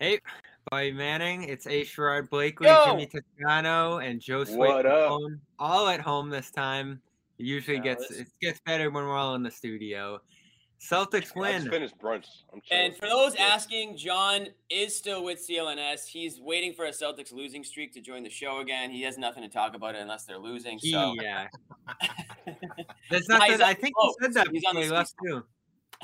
Hey, Bobby Manning. It's A. Sherrod Blakely, Yo! Jimmy Toscano, and Joe Swain What up? all at home this time. It usually gets Dallas. it gets better when we're all in the studio. Celtics I just win. finished brunch. I'm. And for those asking, John is still with CLNS. He's waiting for a Celtics losing streak to join the show again. He has nothing to talk about it unless they're losing. He- So yeah, there's Nah, he's nothing. on I the think he boat. said that He's on before the he left too.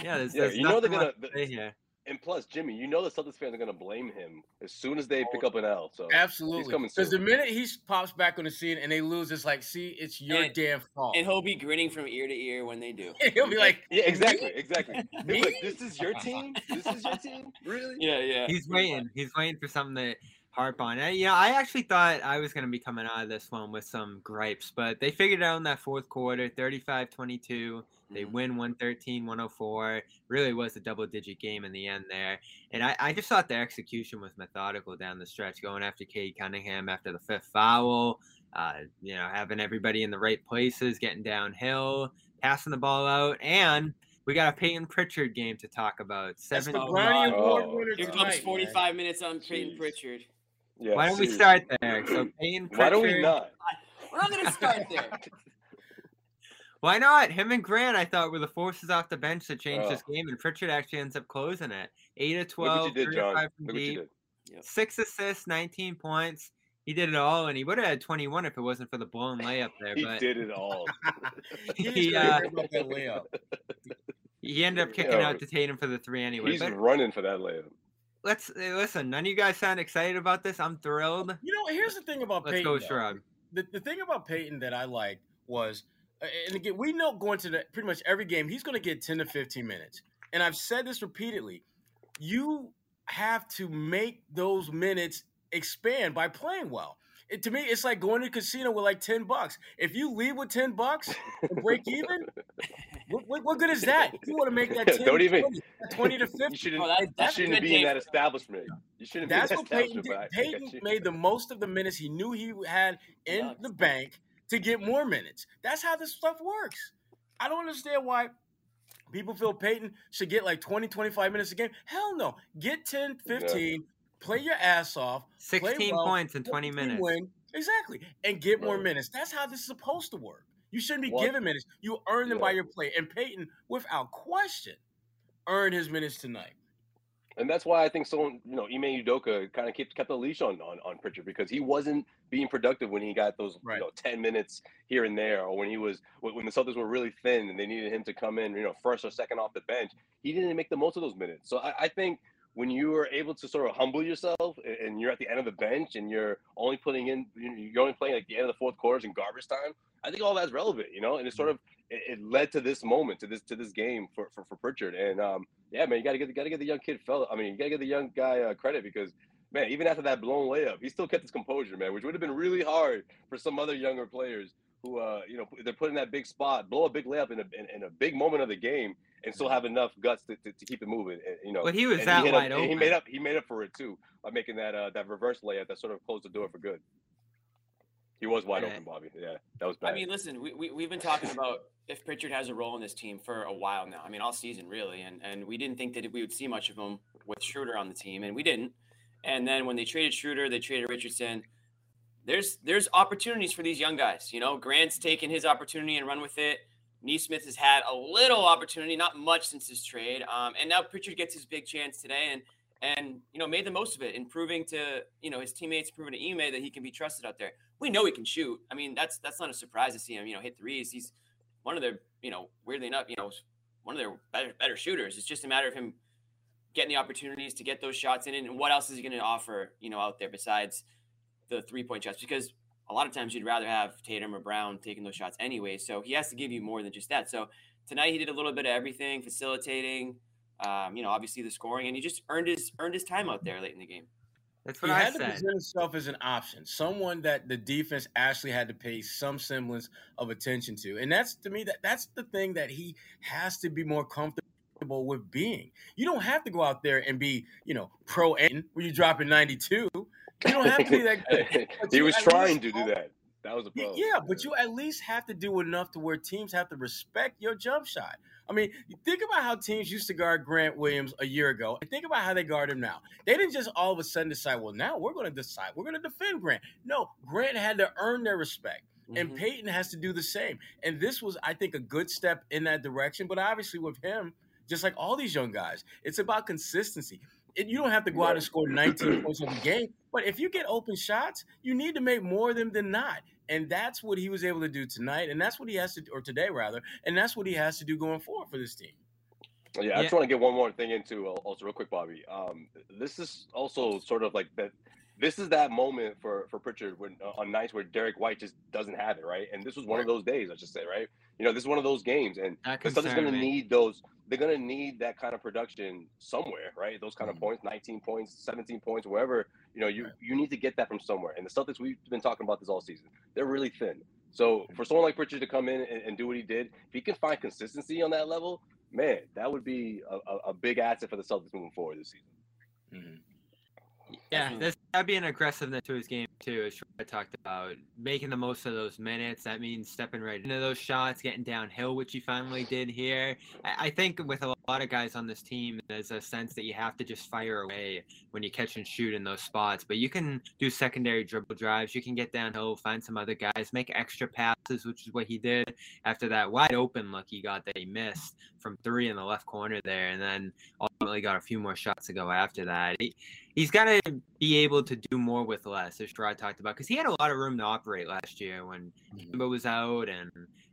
Yeah, there's, Yeah, there's you know they're gonna- left to the- say here. And plus, Jimmy, you know the Celtics fans are gonna blame him as soon as they pick oh, up an L. So Absolutely. coming Because the minute he pops back on the scene and they lose, it's like, see, it's your And- damn fault. and he'll be grinning from ear to ear when they do. He'll be like, yeah, exactly, exactly. Me? like, this is your team. This is your team. Really? Yeah, yeah. He's waiting. He's waiting for something to harp on. And, you know, I actually thought I was going to be coming out of this one with some gripes, but they figured it out in that fourth quarter 35 22. They Mhm. win 113 104. Really was a double digit game in the end there. And I, I just thought the execution was methodical down the stretch, going after Cade Cunningham after the fifth foul, uh, you know, having everybody in the right places, getting downhill, passing the ball out. And we got a Peyton Pritchard game to talk about. that's Seven. the Oh, Brownie Award Oh, winner Here tonight, comes 45 minutes on Peyton Pritchard. Yeah. Why don't we start there? So Payne Pritchard. Why don't we not? We're not going to start there. Why not? Him and Grant, I thought, were the forces off the bench to change this Oh. game, and Pritchard actually ends up closing it. Eight of Look what twelve, did, three John. of five from Look what you deep, did. six assists, nineteen points. He did it all, and he would have had twenty-one if it wasn't for the blown layup there. He But did it all. He, He, he uh, about that layup. he ended up kicking Yo, out to Tatum for the three anyway. He's But running for that layup. Let's eh, listen. None of you guys sound excited about this. I'm thrilled. You know, here's the thing about Let's Peyton. go. The, the thing about Peyton that I liked was, and again, we know going to the, pretty much every game, he's going to get 10 to 15 minutes. And I've said this repeatedly. You have to make those minutes expand by playing well. It, to me, it's like going to a casino with like 10 bucks. If you leave with 10 bucks and break even, what, what, what good is that? You want to make that 10 Don't even- 20, 20 to You 50. shouldn't. Oh, that- you that's a shouldn't be in that establishment. You shouldn't That's be in what that Peyton did. but I- I got Peyton made the most of the minutes he knew he had in Sucks. the bank to get more minutes. That's how this stuff works. I don't understand why people feel Peyton should get like 20, 25 minutes a game. Hell no. Get 10, 15, play your ass off. Sixteen well, points in twenty minutes. Win. Exactly. And get more minutes. That's how this is supposed to work. You shouldn't be What- given minutes. You earn them by your play. And Peyton, without question, earned his minutes tonight. And that's why I think someone, you know, Ime Udoka kind of kept kept the leash on, on on Pritchard because he wasn't being productive when he got those Right. you know ten minutes here and there, or when he was when when the Celtics were really thin and they needed him to come in, you know, first or second off the bench. He didn't make the most of those minutes. So I, I think when you are able to sort of humble yourself and- and you're at the end of the bench and you're only putting in, you're only playing like the end of the fourth quarters in garbage time. I think all that's relevant, you know, and it sort of it, it led to this moment, to this to this game for for, for Pritchard. And um, yeah, man, you gotta get gotta get the young kid fella. I mean, you gotta get the young guy uh, credit because man, even after that blown layup, he still kept his composure, man, which would have been really hard for some other younger players who, uh, you know, they're put in that big spot, blow a big layup in a in, in a big moment of the game, and still have enough guts to, to, to keep it moving. And, you know, But he was and that hit up- wide and He made up. He made up for it too by making that uh, that reverse layup that sort of closed the door for good. He was wide Yeah. open, Bobby. Yeah, that was bad. I mean, listen, we, we, we've been talking about if Pritchard has a role in this team for a while now. I mean, all season, really. And, and we didn't think that we would see much of him with Schroeder on the team, and we didn't. And then when they traded Schroeder, they traded Richardson. There's there's opportunities for these young guys. You know, Grant's taken his opportunity and run with it. Nesmith has had a little opportunity, not much since his trade. Um, and now Pritchard gets his big chance today and and you know made the most of it, and proving to you know his teammates, proving to Ime that he can be trusted out there. We know he can shoot. I mean, that's that's not a surprise to see him, you know, hit threes. He's one of their, you know, weirdly enough, you know, one of their better better shooters. It's just a matter of him getting the opportunities to get those shots in, and what else is he going to offer, you know, out there besides the three point shots? Because a lot of times you'd rather have Tatum or Brown taking those shots anyway. So he has to give you more than just that. So tonight he did a little bit of everything, facilitating, um, you know, obviously the scoring, and he just earned his earned his time out there late in the game. That's He I had to present himself as an option, someone that the defense actually had to pay some semblance of attention to, and that's to me that that's the thing that he has to be more comfortable with being. You don't have to go out there and be, you know, pro Aiden when you drop in ninety two. You don't have to be that good. He was at least trying to do that. That was a problem. Yeah, but you at least have to do enough to where teams have to respect your jump shot. I mean, think about how teams used to guard Grant Williams a year ago, and think about how they guard him now. They didn't just all of a sudden decide, well, now we're going to decide, we're going to defend Grant. No, Grant had to earn their respect. And Mhm. Peyton has to do the same. And this was, I think, a good step in that direction. But obviously, with him, just like all these young guys, it's about consistency. It, you don't have to go out and score 19 points every game. But if you get open shots, you need to make more of them than not. And that's what he was able to do tonight. And that's what he has to, or today rather. And that's what he has to do going forward for this team. Yeah, I just Yeah. want to get one more thing into uh, also real quick, Bobby. Um, this is also sort of like that. This is that moment for for Pritchard when uh, on nights where Derek White just doesn't have it, right? And this was one of those days, I should say, right? You know, this is one of those games, and That the Celtics concerned going to need those. They're going to need that kind of production somewhere, right? Those kind of points, 19 points, 17 points, wherever. You know, you Right. you need to get that from somewhere. And the Celtics, we've been talking about this all season. They're really thin. So for someone like Pritchard to come in and, and do what he did, if he can find consistency on that level, man, that would be a, a, a big asset for the Celtics moving forward this season. Mm-hmm. Yeah, Definitely. There's gotta be an aggressiveness to his game too, as I talked about. Making the most of those minutes. That means stepping right into those shots, getting downhill, which he finally did here. I, I think with a lot of guys on this team, there's a sense that you have to just fire away when you catch and shoot in those spots. But you can do secondary dribble drives, you can get downhill, find some other guys, make extra passes, which is what he did after that wide open look he got that he missed from three in the left corner there, and then ultimately got a few more shots to go after that. He, he's got to be able to do more with less, as Gerard talked about, because he had a lot of room to operate last year when. Kemba was out and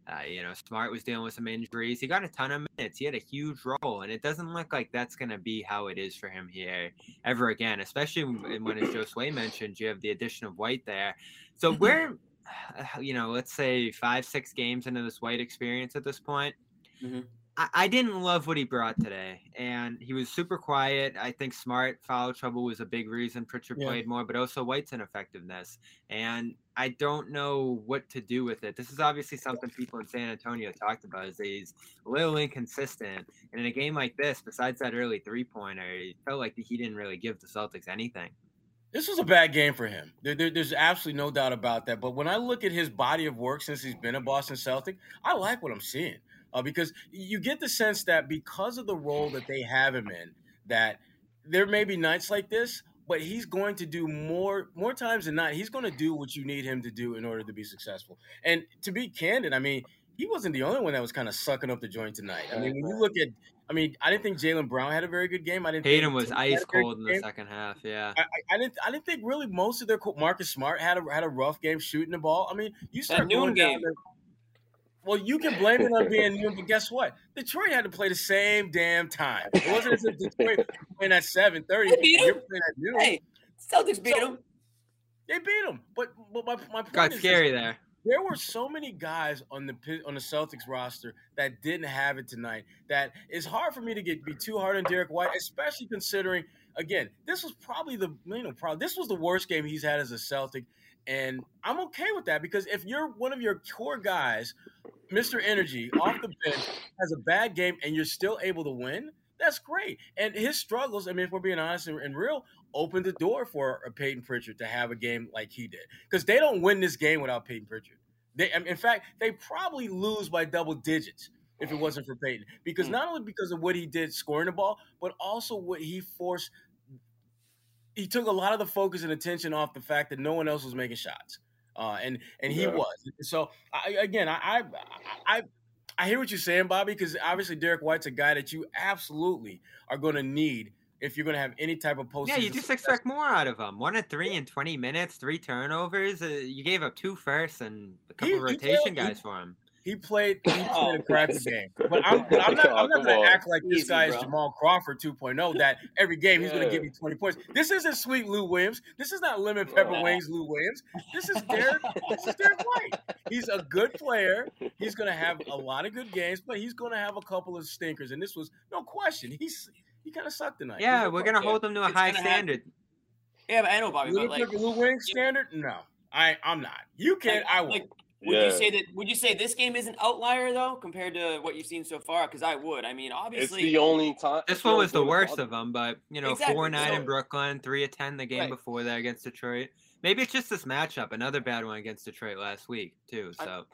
uh, you know Smart was dealing with some injuries. He got a ton of minutes. He had a huge role, and it doesn't look like that's going to be how it is for him here ever again. Especially when, as Joe Josue mentioned, you have the addition of White there. So we're, you know, let's say five, six games into this White experience at this point. Mhm. I, I didn't love what he brought today, and he was super quiet. I think smart foul trouble was a big reason Pritchard Yeah. played more, but also White's ineffectiveness. And I don't know what to do with it. This is obviously something people in San Antonio talked about. Is he's a little inconsistent, and in a game like this, besides that early three pointer, it felt like he didn't really give the Celtics anything. This was a bad game for him. There, there- there's absolutely no doubt about that. But when I look at his body of work since he's been a Boston Celtic, I like what I'm seeing uh, because you get the sense that because of the role that they have him in, that there may be nights like this, but he's going to do more more times than not. He's going to do what you need him to do in order to be successful. And to be candid, I mean, he wasn't the only one that was kind of sucking up the joint tonight. I mean, when you look at, I mean, I didn't think Jaylen Brown had a very good game. I didn't. Tatum think was Tatum had a ice cold in the game. second half. Yeah. I, I- I didn't. I didn't think really most of their co- Marcus Smart had a had a rough game shooting the ball. I mean, you start noon going down game. there- well, you can blame it on being new, but guess what? Detroit had to play the same damn time. It wasn't as if Detroit playing at seven thirty. They beat You're him. playing at noon. Hey, Celtics beat So- him. They beat them, but but my my point Got is this. scary there. there were so many guys on the Pi- on the Celtics roster that didn't have it tonight. That it's hard for me to get be too hard on Derek White, especially considering again this was probably the you know probably this was the worst game he's had as a Celtic, and I'm okay with that because if you're one of your core guys, Mr. Energy off the bench has a bad game and you're still able to win. That's great. And his struggles, I mean, if we're being honest and, and real, opened the door for a Peyton Pritchard to have a game like he did. Because they don't win this game without Peyton Pritchard. They, I mean, in fact, they probably lose by double digits if it wasn't for Peyton. Because Hmm. not only because of what he did scoring the ball, but also what he forced. He took a lot of the focus and attention off the fact that no one else was making shots, uh, and and he Yeah. was. So I, again, I, I I I hear what you're saying, Bobby, because obviously Derek White's a guy that you absolutely are going to need if you're going to have any type of postseason. Yeah, you just expect more out of him. One and three in 20 minutes, three turnovers. Uh, you gave up two firsts and a couple He- he rotation he- guys for him. He played. He oh, played Oh, a crappy game, but I'm, but I'm not. Oh, I'm not going to act like this Easy, guy is bro. Jamal Crawford 2.0. That every game he's going to give you 20 points. This isn't Sweet Lou Williams. This is not Lemon Pepper Yeah. Wings Lou Williams. This is Derek. this is Derek White. He's a good player. He's going to have a lot of good games, but he's going to have a couple of stinkers. And this was no question. He's he kind of sucked tonight. Yeah, He's we're gonna hold them to a high gonna happen. standard. Yeah, but I know Bobby, Lemon but like, Lou Wings standard. No, I I'm not. You can. like, I will. Like, would Yeah. you say that? Would you say this game is an outlier though, compared to what you've seen so far? Because I would. I mean, obviously, It's obviously, the only time. This one was the worst Celtics- of them, but you know, Exactly, four nine so- in Brooklyn, three of ten the game Right. before that against Detroit. maybe it's just this matchup. Another bad one against Detroit last week too. So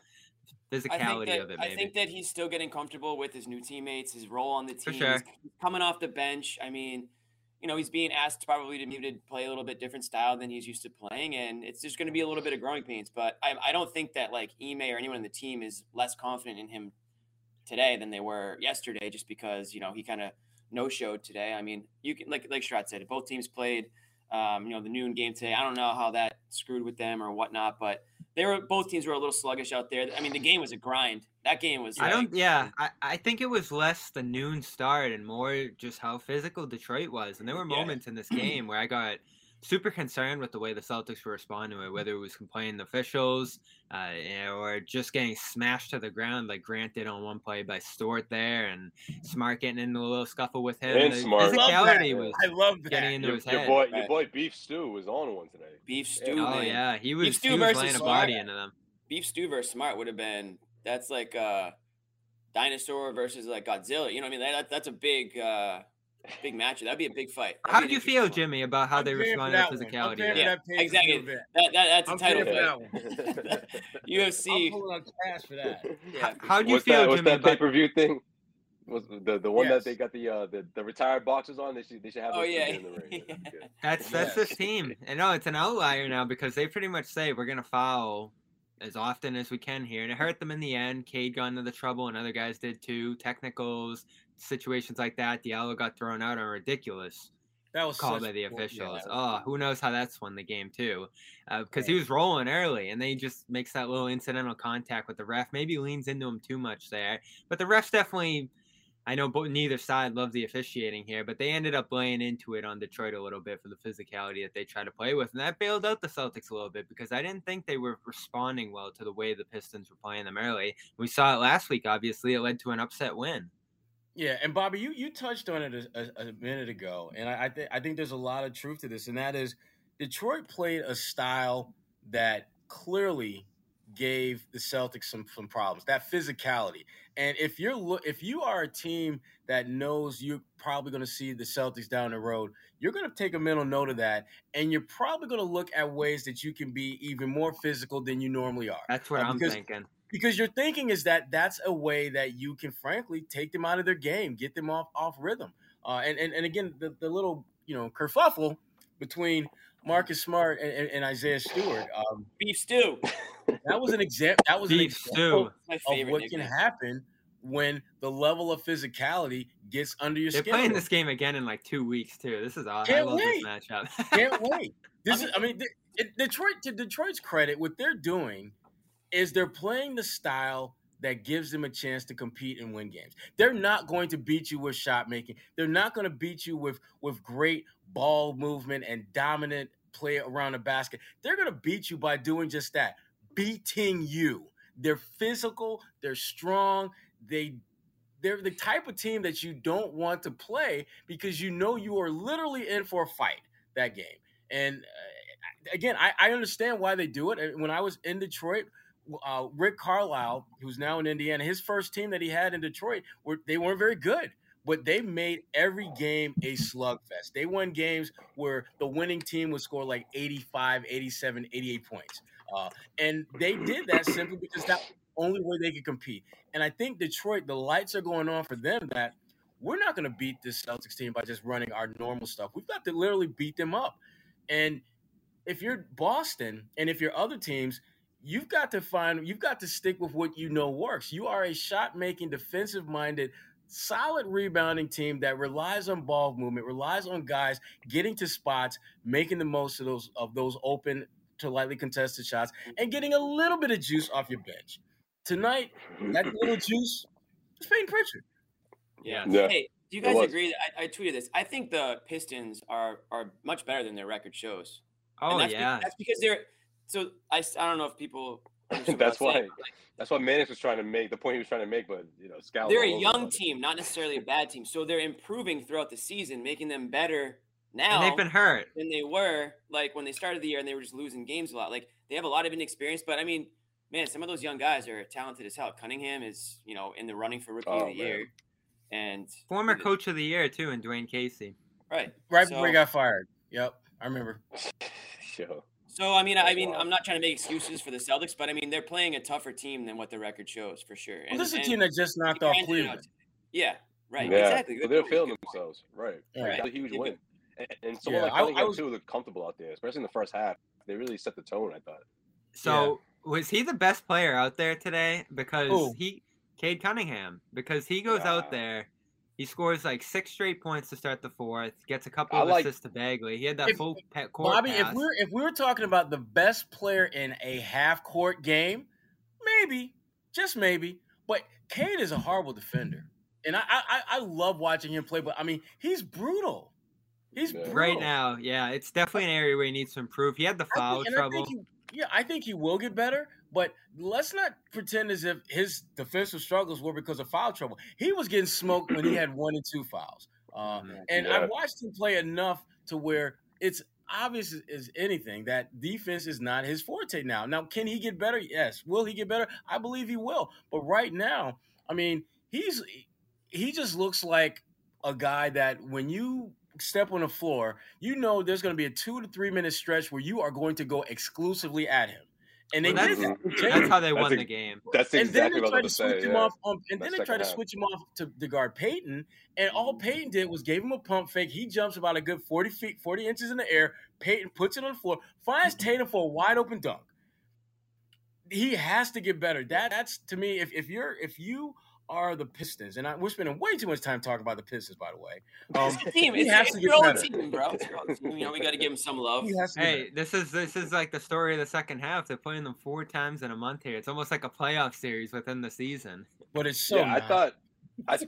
I physicality that, of it. I think that he's still getting comfortable with his new teammates, his role on the For team. sure. He's he's coming off the bench. I mean, you know, he's being asked probably to maybe to play a little bit different style than he's used to playing, and it's just going to be a little bit of growing pains. But I, I don't think that like Ime or anyone in the team is less confident in him today than they were yesterday, just because you know he kind of no showed today. I mean, you can like like Strat said, both teams played. Um, you know, the noon game today. I don't know how that screwed with them or whatnot, but they were both teams were a little sluggish out there. I mean, the game was a grind. That game was. I don't. Yeah, I, I think it was less the noon start and more just how physical Detroit was. And there were Yeah. moments in this game where I got super concerned with the way the Celtics were responding to it, whether it was complaining to officials uh, or just getting smashed to the ground like Grant did on one play by Stewart there, and Smart getting into a little scuffle with him. And the Smart. I love that. physicality was I love that. getting into Your, his your head. boy, your boy Beef Stew was on one today. Beef Yeah. stew, Oh man. yeah, he was, stew he was versus laying a Smart. body into them. Beef stew versus smart would have been that's like uh dinosaur versus like Godzilla. You know what I mean? That, that's a big uh big match. That'd be a big fight. That'd How be did you feel, interesting one. Jimmy, about how I'm they paying for responded that to one. I'm physicality? paying for there? Yeah, that exactly. That, that that's a I'm title fight. that one. I'm UFC. pulling out cash for that. Yeah. How do you what's feel, that? What's that pay per view thing? Was the the one Yes. that they got the uh the, the retired boxers on? They should they should have Oh, yeah. in the ring. Yeah, That's that's that's Yes. this team. And no, it's an outlier now because they pretty much say we're gonna foul as often as we can here, and it hurt them in the end. Cade got into the trouble, and other guys did too. Technicals, situations like that. Diallo got thrown out are ridiculous. That was Called by the yeah, officials. that oh, who knows how that's won the game too? Uh, because he was rolling early, and then he just makes that little incidental contact with the ref. Maybe leans into him too much there, but the refs definitely. I know both neither side loved the officiating here, but they ended up laying into it on Detroit a little bit for the physicality that they tried to play with, and that bailed out the Celtics a little bit because I didn't think they were responding well to the way the Pistons were playing them early. We saw it last week. Obviously, it led to an upset win. Yeah, and Bobby, you you touched on it a, a, a minute ago, and I I, th- I think there's a lot of truth to this, and that is Detroit played a style that clearly gave the Celtics some some problems. That physicality, and if you're lo- if you are a team that knows you're probably going to see the Celtics down the road, you're going to take a mental note of that, and you're probably going to look at ways that you can be even more physical than you normally are That's what Uh, I'm thinking. Because your thinking is that that's a way that you can frankly take them out of their game, get them off off rhythm. Uh, and, and and again, the, the little you know kerfuffle between Marcus Smart and, and, and Isaiah Stewart, um, Beef stew. that was an example. That was an Beef example stew. My of favorite what can happen when the level of physicality gets under your They're skin. playing this game again in like two weeks too. This is awesome. Can't I love wait. this matchup. Can't wait. This I is, I mean, th- it, Detroit. To Detroit's credit, what they're doing is they're playing the style that gives them a chance to compete and win games. They're not going to beat you with shot making. They're not going to beat you with with great ball movement and dominant play around the basket. They're going to beat you by doing just that, beating you. They're physical. They're strong. They they're the type of team that you don't want to play because you know you are literally in for a fight that game. And uh, again, I, I understand why they do it. When I was in Detroit, uh, Rick Carlisle, who's now in Indiana, his first team that he had in Detroit, were they weren't very good. But they made every game a slugfest. They won games where the winning team would score like 85, 87, 88 points. Uh, and they did that simply because that's the only way they could compete. And I think Detroit, the lights are going on for them that we're not going to beat this Celtics team by just running our normal stuff. We've got to literally beat them up. And if you're Boston and if you're other teams, you've got to find, you've got to stick with what you know works. You are a shot making, defensive minded, solid rebounding team that relies on ball movement, relies on guys getting to spots, making the most of those of those open to lightly contested shots, and getting a little bit of juice off your bench. Tonight, that little juice is Peyton Pritchard. Yeah. Yeah. Hey, do you guys agree that I, I tweeted this? I think the Pistons are are much better than their record shows. oh And that's be- yeah. that's because they're. So I, I don't know if people. That's I'm saying, why. like, That's what Mannix was trying to make. The point he was trying to make, but you know, Scal. they're a young team, not necessarily a bad team. So they're improving throughout the season, making them better now and they've been hurt. than they were like when they started the year and they were just losing games a lot. Like they have a lot of inexperience, but I mean, man, some of those young guys are talented as hell. Cunningham is, you know, in the running for rookie Oh, of the man. year, and Former the- coach of the year too, and Dwane Casey. right, Right So- before he got fired. Yep, I remember. Yo. So I mean, I mean, wild. I'm not trying to make excuses for the Celtics, but I mean, they're playing a tougher team than what the record shows for sure. Well, this is a team that just knocked off grinded out Cleveland. Yeah, right. Yeah, Exactly. so they're point, feeling themselves, right? Right. That's a huge win. And, and someone Yeah, like I- I was- too looked comfortable out there, especially in the first half. They really set the tone. I thought. So was he the best player out there today? Because Who? he, Cade Cunningham, because he goes Nah. out there, he scores like six straight points to start the fourth, gets a couple I of like- assists to Bagley. He had that If- full pet court Bobby, pass. if we're if we were talking about the best player in a half court game, maybe, just maybe. But Kane is a horrible defender, and I I, I love watching him play. But I mean, he's brutal. He's brutal. right now, yeah, it's definitely an area where he needs to improve. He had the I foul think, and I trouble. think he, yeah, I think he will get better. But let's not pretend as if his defensive struggles were because of foul trouble. He was getting smoked when he had one and two fouls. Uh, Mhm. and Yeah. I watched him play enough to where it's obvious as anything that defense is not his forte now. Now, can he get better? Yes. Will he get better? I believe he will. But right now, I mean, he's he just looks like a guy that when you step on the floor, you know there's going to be a two to three minute stretch where you are going to go exclusively at him. And they Well, did that's- that. That's how they That's won a- the game. That's And then exactly they what I was to about to say. him Yeah. off, um, and That then they tried to half. switch him off to, to guard Peyton. And all Peyton did was gave him a pump fake. He jumps about a good forty feet, forty inches in the air. Peyton puts it on the floor, finds Tatum for a wide open dunk. He has to get better. That that's to me. If if you're if you are the Pistons, and I, we're spending way too much time talking about the Pistons, by the way. Um, It's team. he It's, has it's to your get own better. team, bro. It's your own team. You know, we got to give him some love. he has to get Hey, this is this is like the story of the second half. They're playing them four times in a month here. It's almost like a playoff series within the season. but it's so. yeah, I thought. I, That's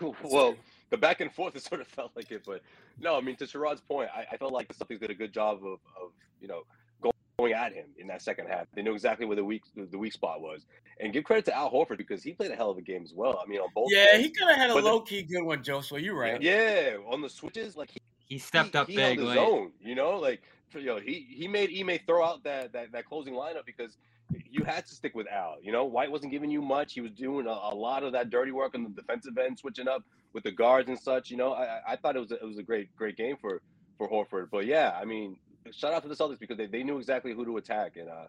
well, the back and forth, it sort of felt like it, but no, I mean to Sherrod's point, I, I felt like the Celtics did a good job of, of you know go- going at him in that second half. They knew exactly where the weak the weak spot was, and give credit to Al Horford because he played a hell of a game as well. I mean on both. Yeah, ends. he could have had a But low key good one, Joe. So you're right. Yeah, on the switches, like he, He stepped he, up he big. held his Like, own. You know, like you know, he he made Ime throw out that that that closing lineup because you had to stick with Al. You know, White wasn't giving you much. He was doing a, a lot of that dirty work on the defensive end, switching up with the guards and such. You know, I I- I thought it was a, it was a great great game for for Horford. But yeah, I mean, shout out to the Celtics because they, they knew exactly who to attack and uh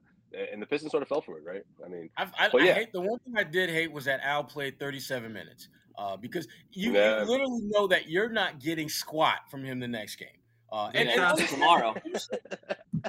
and the Pistons sort of fell for it, right? I mean, I, I, But I hate the one thing I did hate was that Al played 37 minutes uh, because you, you literally know that you're not getting squat from him the next game. Uh, And, Yeah. and tomorrow.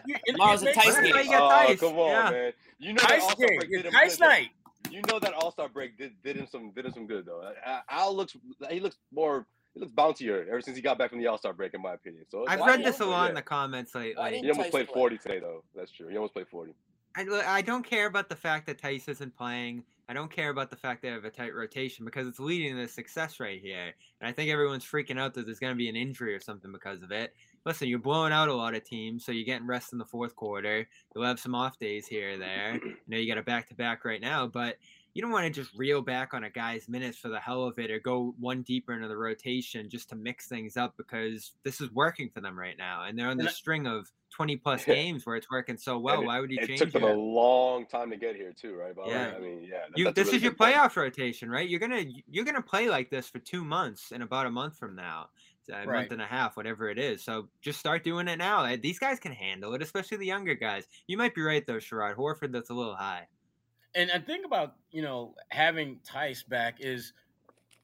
you- Tomorrow's a makes Theis game. Why you got oh, come on, Yeah. man. You know that Theis All-Star game. break did It's him Theis night. you know that All Star break did, did him some did him some good though. Uh, Al looks he looks more he looks bouncier ever since he got back from the All Star break, in my opinion. So I've read this a lot in the comments Why lately. didn't He almost played forty today though. That's true. He almost played forty. I, I don't care about the fact that Theis isn't playing. I don't care about the fact they have a tight rotation because it's leading to success right here. And I think everyone's freaking out that there's going to be an injury or something because of it. Listen, you're blowing out a lot of teams, so you're getting rest in the fourth quarter. You'll have some off days here or there. You know, you got a back to back right now, but you don't want to just reel back on a guy's minutes for the hell of it or go one deeper into the rotation just to mix things up because this is working for them right now. And they're on the string of 20 plus games where it's working so well. Why would you It change took them it? a long time to get here too, right? Bob? Yeah. I mean, yeah. You, this really is your good point. playoff rotation, right? You're gonna you're gonna play like this for two months and about a month from now, a Right. month and a half, whatever it is. So just start doing it now. These guys can handle it, especially the younger guys. You might be right though, Sherrod Horford. That's a little high. And I think about you know having Theis back is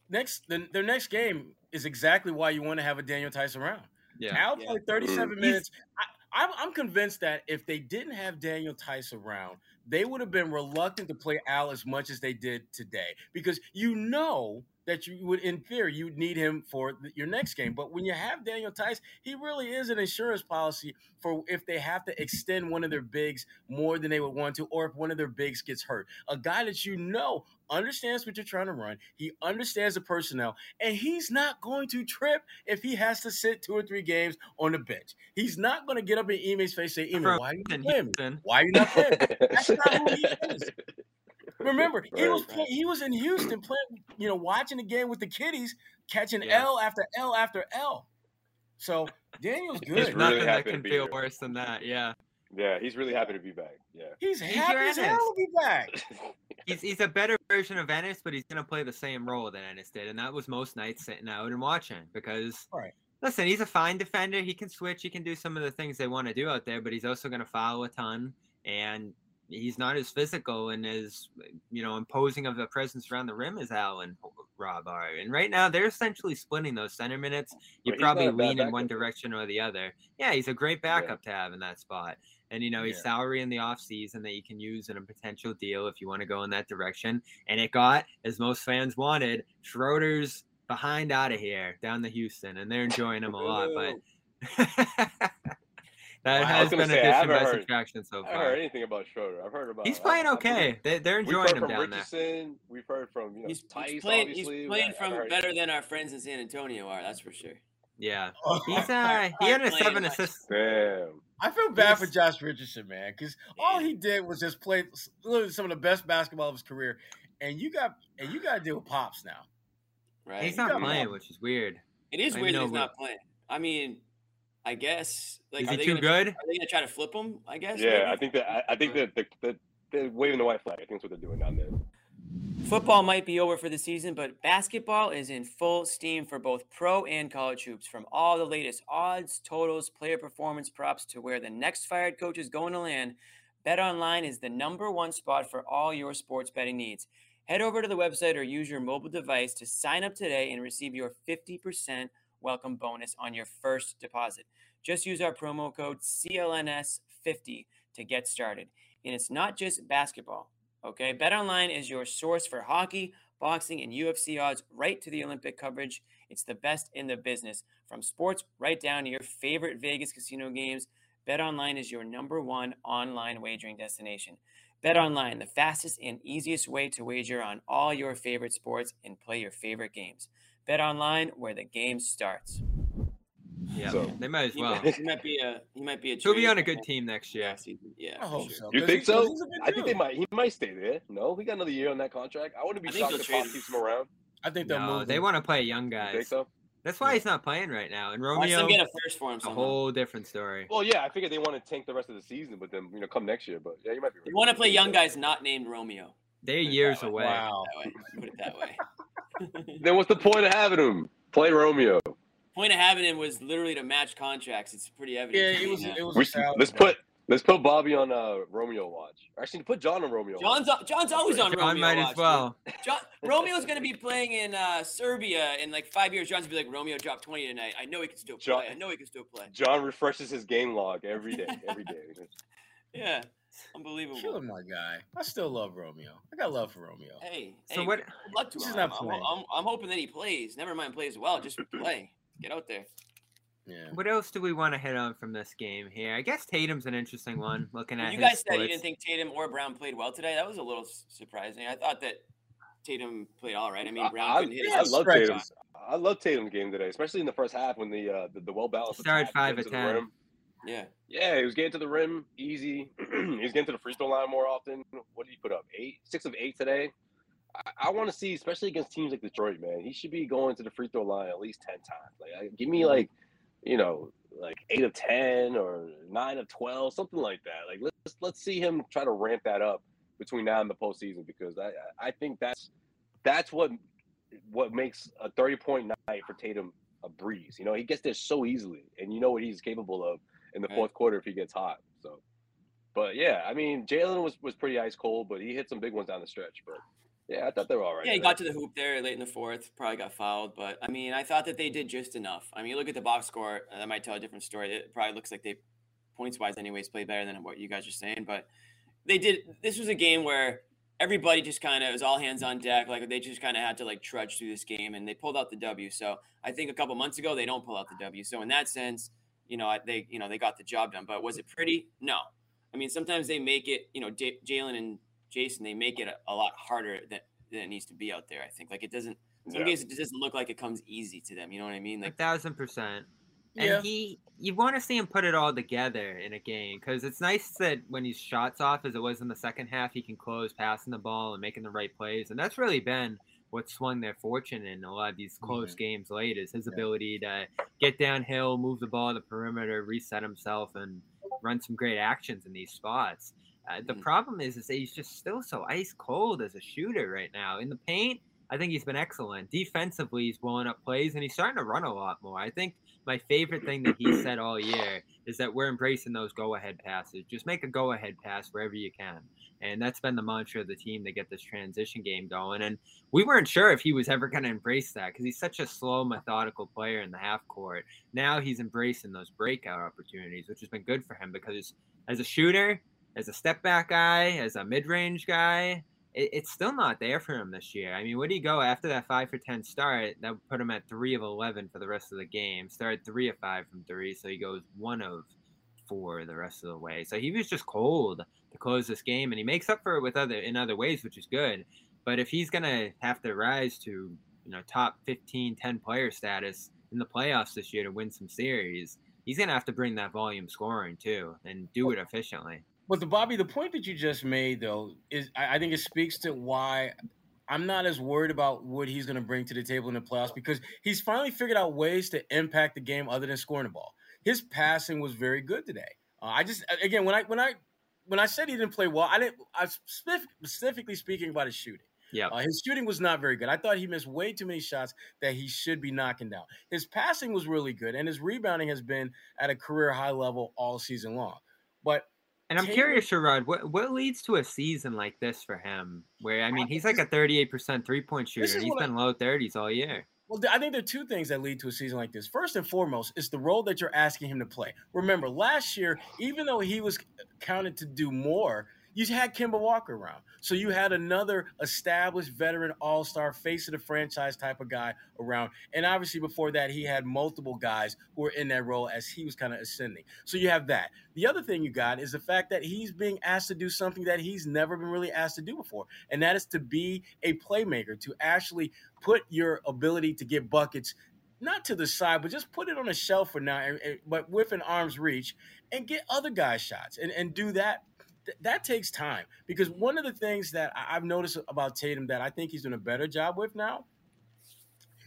next the, their next game is exactly why you want to have a Daniel Theis around. Yeah, Al Yeah. played 37 minutes. I, I'm, I'm convinced that if they didn't have Daniel Theis around, they would have been reluctant to play Al as much as they did today because you know that you would, in theory, you would need him for th- your next game. But when you have Daniel Theis, he really is an insurance policy for if they have to extend one of their bigs more than they would want to, or if one of their bigs gets hurt. A guy that you know understands what you're trying to run, he understands the personnel, and he's not going to trip if he has to sit two or three games on the bench. He's not going to get up in Ime's face and say, Ime, why are you Houston, playing me? Why are you not playing me? That's not who he is. Remember, he was right. play, he was in Houston playing, you know, watching the game with the kiddies, catching Yeah. L after L after L. So Daniel's He's There's good. really nothing that can feel here. worse than that. Yeah, Yeah, he's really happy to be back. Yeah. He's He's happy your as hell to be back. he's he's a better version of Enes, but he's gonna play the same role that Enes did, and that was most nights sitting out and watching because Right. listen, he's a fine defender. He can switch. He can do some of the things they want to do out there, but he's also going to foul a ton. And he's not as physical and as you know imposing of a presence around the rim as Allen Rob are. And right now they're essentially splitting those center minutes. You probably not a bad lean in one direction or the other. Yeah, he's a great backup to have in that spot. And you know, he's Yeah. salary in the offseason that you can use in a potential deal if you want to go in that direction. And it got, as most fans wanted, Schroeder's behind out of here down to Houston, and they're enjoying him a lot. But that Wow. Has been say, I addition haven't by heard- subtraction so I haven't far. heard anything about Schroeder. I've heard about. He's I- playing I- okay. They, they're enjoying him from down there. Richardson. We've heard from you know He's, Theis, he's playing. He's playing from better than our friends in San Antonio are. That's for sure. Yeah, he's uh he had a seven much. assists. Damn. I feel bad for Josh Richardson, man, because all he did was just play literally some of the best basketball of his career, and you got and you got to deal with pops now. Right. He's not playing, which is weird. It is I weird that he's not playing. I mean, I guess like Is are he they too gonna, good? Are they gonna try to flip him? I guess. Yeah, maybe? I think that I, I think that the, the, they're waving the white flag. I think that's what they're doing down there. Football might be over for the season, but basketball is in full steam for both pro and college hoops. From all the latest odds, totals, player performance props to where the next fired coach is going to land, BetOnline is the number one spot for all your sports betting needs. Head over to the website or use your mobile device to sign up today and receive your 50% welcome bonus on your first deposit. Just use our promo code CLNS50 to get started. And it's not just basketball. Okay, BetOnline is your source for hockey, boxing, and UFC odds right to the Olympic coverage. It's the best in the business. From sports right down to your favorite Vegas casino games, BetOnline is your number one online wagering destination. BetOnline, the fastest and easiest way to wager on all your favorite sports and play your favorite games. BetOnline, where the game starts. Yeah, So- they might as well. he might be a he might be a. He'll be on a good team next year. Yeah, I hope sure. so. You 'cause think so? he's a good I think they might. He might stay there. No, we got another year on that contract. I wouldn't be I shocked they'll if trade Pop him. keeps him around. I think they'll No, move. they him. want to play young You think guys. so? That's why he's not playing right now. And Watch Romeo, them get a first for him a whole different story. Well, yeah, I figured they want to tank the rest of the season, but then you know come next year. But yeah, you might be. They right. want to play young guys not named Romeo. They're years away. Wow. Put it that way. Then what's the point of having him play Romeo? Point of having him was literally to match contracts. It's pretty evident. Yeah, it was. now. It was. We, a let's dump. put let's put Bobby on uh, Romeo watch. Actually, put John on Romeo. John's John's always on John Romeo. might watch, as dude. well. John, Romeo's going to be playing in uh, Serbia in like five years. John's gonna be like Romeo dropped twenty tonight. I know he can still play. John- I know he can still play. John refreshes his game log every day. Every day. Yeah, unbelievable. Killing my guy. I still love Romeo. I got love for Romeo. Hey, So hey, what- Good luck to He's him. not I'm, playing. I'm, I'm hoping that he plays. Never mind plays well. Just play. Get out there. Yeah. What else do we want to hit on from this game here? I guess Tatum's an interesting one. Looking at you guys said you didn't think Tatum or Brown played well today. That was a little surprising. I thought that Tatum played all right. I mean, Brown I, couldn't hit. I his love Tatum. I love Tatum's game today, especially in the first half when the uh, the, the well balanced Started five of 10. Yeah, Yeah, he was getting to the rim easy. he was getting to the free throw line more often. What did he put up? Eight, six of eight today. I, I want to see, especially against teams like Detroit, man. He should be going to the free throw line at least ten times. Like, I- give me mm-hmm. like, you know, like eight of ten or nine of twelve, something like that. Like, let's let's see him try to ramp that up between now and the postseason because I I I think that's that's what what makes a thirty point night for Tatum a breeze. You know, he gets there so easily, and you know what he's capable of in the Right. fourth quarter if he gets hot. So, but yeah, I mean, Jaylen was was pretty ice cold, but he hit some big ones down the stretch. But yeah, I thought they were all right. yeah. He got to the hoop there late in the fourth. Probably got fouled, but I mean, I thought that they did just enough. I mean, you look at the box score. uh, That might tell a different story. It probably looks like they, points wise, anyways, played better than what you guys are saying. But they did. This was a game where everybody just kind of it was all hands on deck. Like they just kind of had to like trudge through this game, and they pulled out the W. So I think a couple months ago they don't pull out the W. So in that sense, you know, they you know they got the job done. But was it pretty? No. I mean, sometimes they make it. You know, J- Jaylen and Jason they make it a, a lot harder than than it needs to be out there. I think like it doesn't. Some Yeah. games it doesn't look like it comes easy to them. You know what I mean? A Like thousand percent. And Yeah. he, you want to see him put it all together in a game because it's nice that when he's shots off, as it was in the second half, he can close, passing the ball and making the right plays, and that's really been what swung their fortune in a lot of these close games late is his Yeah. ability to get downhill, move the ball to the perimeter, reset himself, and run some great actions in these spots. Uh, the Mhm. problem is, is that he's just still so ice cold as a shooter right now in the paint. I think he's been excellent. Defensively, he's blowing up plays and he's starting to run a lot more. I think my favorite thing that he said all year is that we're embracing those go ahead passes. Just make a go ahead pass wherever you can. And that's been the mantra of the team to get this transition game going. And we weren't sure if he was ever going to embrace that because he's such a slow, methodical player in the half court. Now he's embracing those breakout opportunities, which has been good for him because as a shooter, as a step back guy, as a mid range guy, it, it's still not there for him this year. I mean, where do you go after that five for ten start? That would put him at three of eleven for the rest of the game. Started three of five from three, so he goes one of four the rest of the way. So he was just cold to close this game, and he makes up for it with other in other ways, which is good. But if he's gonna have to rise to you know top 15, 10 player status in the playoffs this year to win some series, he's gonna have to bring that volume scoring too and do it efficiently. But the Bobby, the point that you just made though is I, think it speaks to why I'm not as worried about what he's going to bring to the table in the playoffs because he's finally figured out ways to impact the game other than scoring the ball. His passing was very good today. Uh, I just again when I when I when I said he didn't play well, I didn't. I specifically speaking about his shooting. Yeah, uh, his shooting was not very good. I thought he missed way too many shots that he should be knocking down. His passing was really good, and his rebounding has been at a career high level all season long. But and I'm curious, Sherrod, what what leads to a season like this for him? Where I mean, he's like a 38% three point shooter. He's been I, low 30s all year. Well, I think there are two things that lead to a season like this. First and foremost, it's the role that you're asking him to play. Remember, last year, even though he was counted to do more, you had Kemba Walker around. So you had another established veteran all star, face of the franchise type of guy around. And obviously, before that, he had multiple guys who were in that role as he was kind of ascending. So you have that. The other thing you got is the fact that he's being asked to do something that he's never been really asked to do before. And that is to be a playmaker, to actually put your ability to get buckets not to the side, but just put it on a shelf for now, but within arm's reach, and get other guys shots and, and do that th- that takes time because one of the things that I- I've noticed about Tatum that I think he's doing a better job with now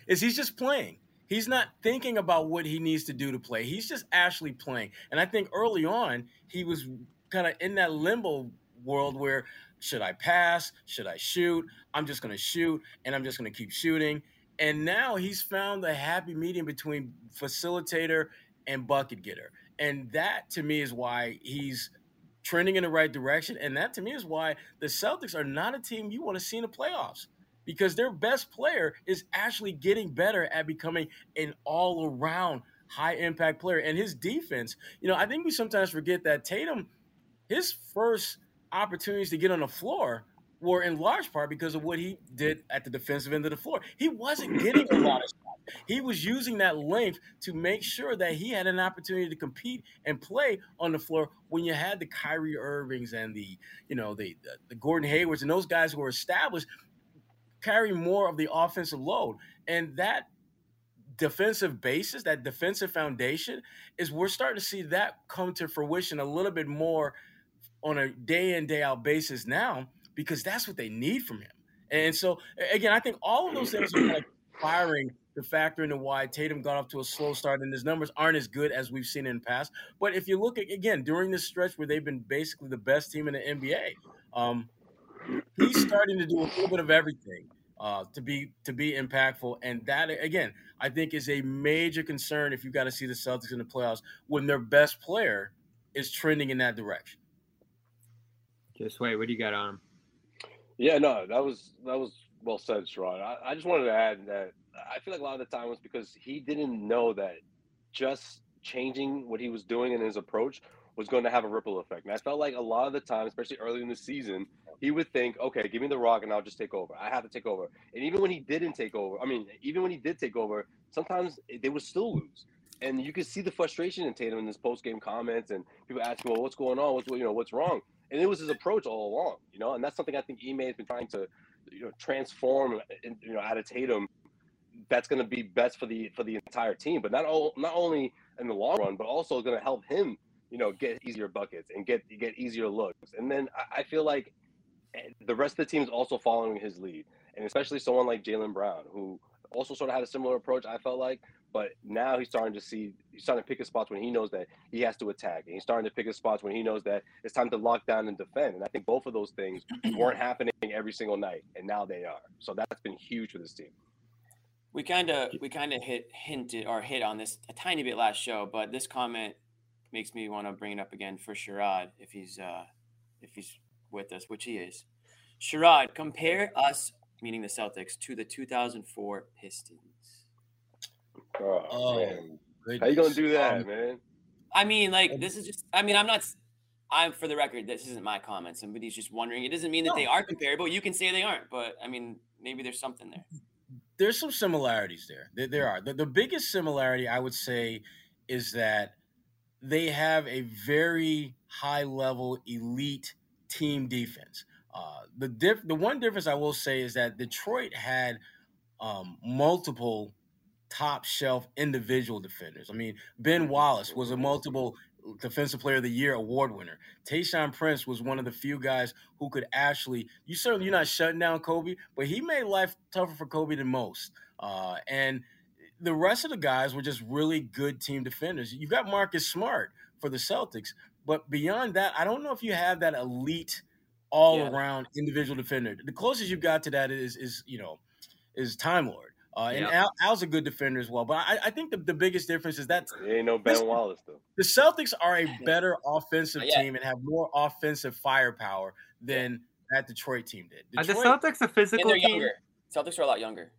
is he's just playing. He's not thinking about what he needs to do to play. He's just actually playing. And I think early on, he was kind of in that limbo world where should I pass? Should I shoot? I'm just going to shoot and I'm just going to keep shooting. And now he's found the happy medium between facilitator and bucket getter. And that to me is why he's trending in the right direction. And that to me is why the Celtics are not a team you want to see in the playoffs because their best player is actually getting better at becoming an all around high impact player. And his defense, you know, I think we sometimes forget that Tatum, his first opportunities to get on the floor were in large part because of what he did at the defensive end of the floor. He wasn't getting a lot of. He was using that length to make sure that he had an opportunity to compete and play on the floor when you had the Kyrie Irvings and the, you know, the, the, the Gordon Haywards and those guys who were established carry more of the offensive load. And that defensive basis, that defensive foundation, is we're starting to see that come to fruition a little bit more on a day in, day out basis now because that's what they need from him. And so, again, I think all of those things are like firing the factor into why Tatum got off to a slow start and his numbers aren't as good as we've seen in the past. But if you look at, again, during this stretch where they've been basically the best team in the NBA, um, he's starting to do a little bit of everything uh, to be to be impactful. And that, again, I think is a major concern if you got to see the Celtics in the playoffs when their best player is trending in that direction. Just wait, what do you got on him? Yeah, no, that was that was well said, Sherrod. I, I just wanted to add that I feel like a lot of the time was because he didn't know that just changing what he was doing in his approach was going to have a ripple effect. And I felt like a lot of the time, especially early in the season, he would think, okay, give me the rock and I'll just take over. I have to take over. And even when he didn't take over, I mean, even when he did take over, sometimes they would still lose. And you could see the frustration in Tatum in his post game comments and people asking, well, what's going on? What's you know, what's wrong? and it was his approach all along, you know, and that's something I think Ime has been trying to, you know, transform, you know, out of Tatum. That's going to be best for the for the entire team, but not all, not only in the long run, but also going to help him, you know, get easier buckets and get get easier looks. And then I, I feel like eh, the rest of the team is also following his lead, and especially someone like Jaylen Brown, who also sort of had a similar approach. I felt like, but now he's starting to see he's starting to pick his spots when he knows that he has to attack, and he's starting to pick his spots when he knows that it's time to lock down and defend. And I think both of those things weren't happening every single night, and now they are. So that's been huge for this team. We kind of we kind of hit hinted or hit on this a tiny bit last show, but this comment makes me want to bring it up again for Sherrod if he's uh if he's with us, which he is. Sherrod, compare us, meaning the Celtics, to the 2004 Pistons. Oh, Oh, man. How you gonna do that, Um, man? I mean, like this is just. I mean, I'm not. I'm for the record. This isn't my comment. Somebody's just wondering. It doesn't mean that they are comparable. You can say they aren't, but I mean, maybe there's something there. There's some similarities there. There, there are. The, the biggest similarity I would say is that they have a very high level elite team defense. Uh, the diff, the one difference I will say is that Detroit had um, multiple top shelf individual defenders. I mean, Ben Wallace was a multiple defensive player of the year award winner. Tayshaun Prince was one of the few guys who could actually you certainly you're not shutting down Kobe, but he made life tougher for Kobe than most. Uh, and the rest of the guys were just really good team defenders. You've got Marcus Smart for the Celtics, but beyond that, I don't know if you have that elite all around individual defender. The closest you've got to that is is you know is Time Lord. Uh, and Yeah. Al, Al's a good defender as well. But I, I think the, the biggest difference is that He ain't no Ben This- Wallace though. the Celtics are a better offensive Not yet. team and have more offensive firepower than that Detroit team did. Are the Celtics a And physical they're team? younger. Celtics are a lot younger.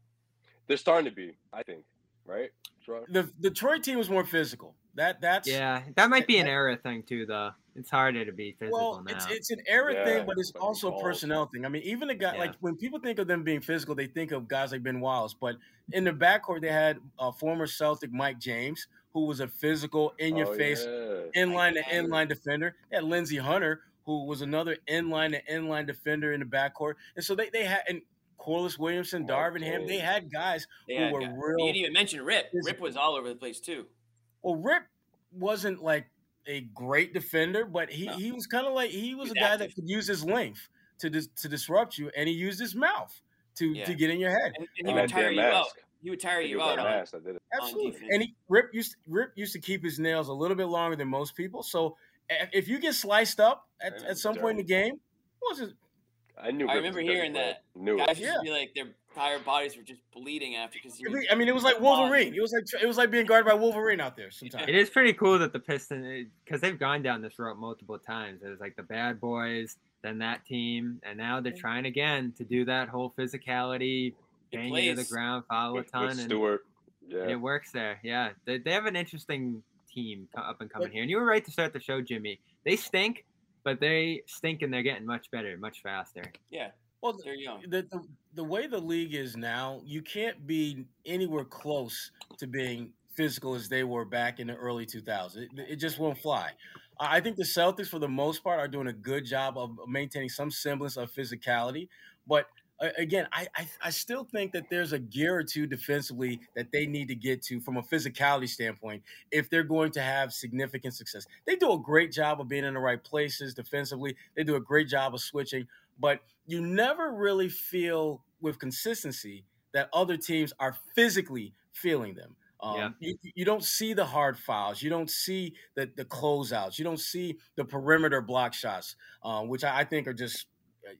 They're starting to be, I think, right? Sure. the Detroit team was more physical. That that's Yeah, that might be an era thing too, though. It's harder to be physical Well, now. it's it's an era Yeah, thing, but it's fucking also a personnel thing. I mean, even a guy Yeah. like when people think of them being physical, they think of guys like Ben Wallace. But in the backcourt, they had uh, former Celtic Mike James, who was a physical, in your Oh, face, yeah. inline to James. inline defender. They had Lindsey Hunter, who was another inline to inline defender in the backcourt. And so they, they had and Corliss Williamson, Oh, Darvin Ham, they had guys They who had were guys. real. You didn't even mention Rip. Rip was all over the place too. Well, Rip wasn't like a great defender, but he, No. he was kind of like he was He's a guy active. that could use his length to dis, to disrupt you, and he used his mouth to Yeah. to get in your head. And, and he would tire you out. He would tire He you out. that On, mask that did it. Absolutely. And he, Rip used Rip used to keep his nails a little bit longer than most people. So if you get sliced up at, at some point in the game, it wasn't I knew. I Rip was remember hearing that. Knew guys used Yeah. to be like their entire bodies were just bleeding after because I mean, it was like Wolverine. It was like it was like being guarded by Wolverine out there sometimes. It is pretty cool that the Pistons, because they've gone down this road multiple times. It was like the Bad Boys, then that team, and now they're trying again to do that whole physicality, bang you to the plays. ground, foul a ton, with and, Stewart. and Yeah. it works there. Yeah, they, they have an interesting team up and coming But- here. And you were right to start the show, Jimmy. They stink, but they stink and they're getting much better, much faster. Yeah, Well, they're young. the, the the way the league is now, you can't be anywhere close to being physical as they were back in the early 2000s. It, it just won't fly. I I think the Celtics, for the most part, are doing a good job of maintaining some semblance of physicality. But uh, again, I, I I still think that there's a gear or two defensively that they need to get to from a physicality standpoint if they're going to have significant success. They do a great job of being in the right places defensively. They do a great job of switching, but you never really feel with consistency that other teams are physically feeling them. Um, Yeah. you, you don't see the hard fouls. You don't see the, the closeouts. You don't see the perimeter block shots, um, which I, I think are just,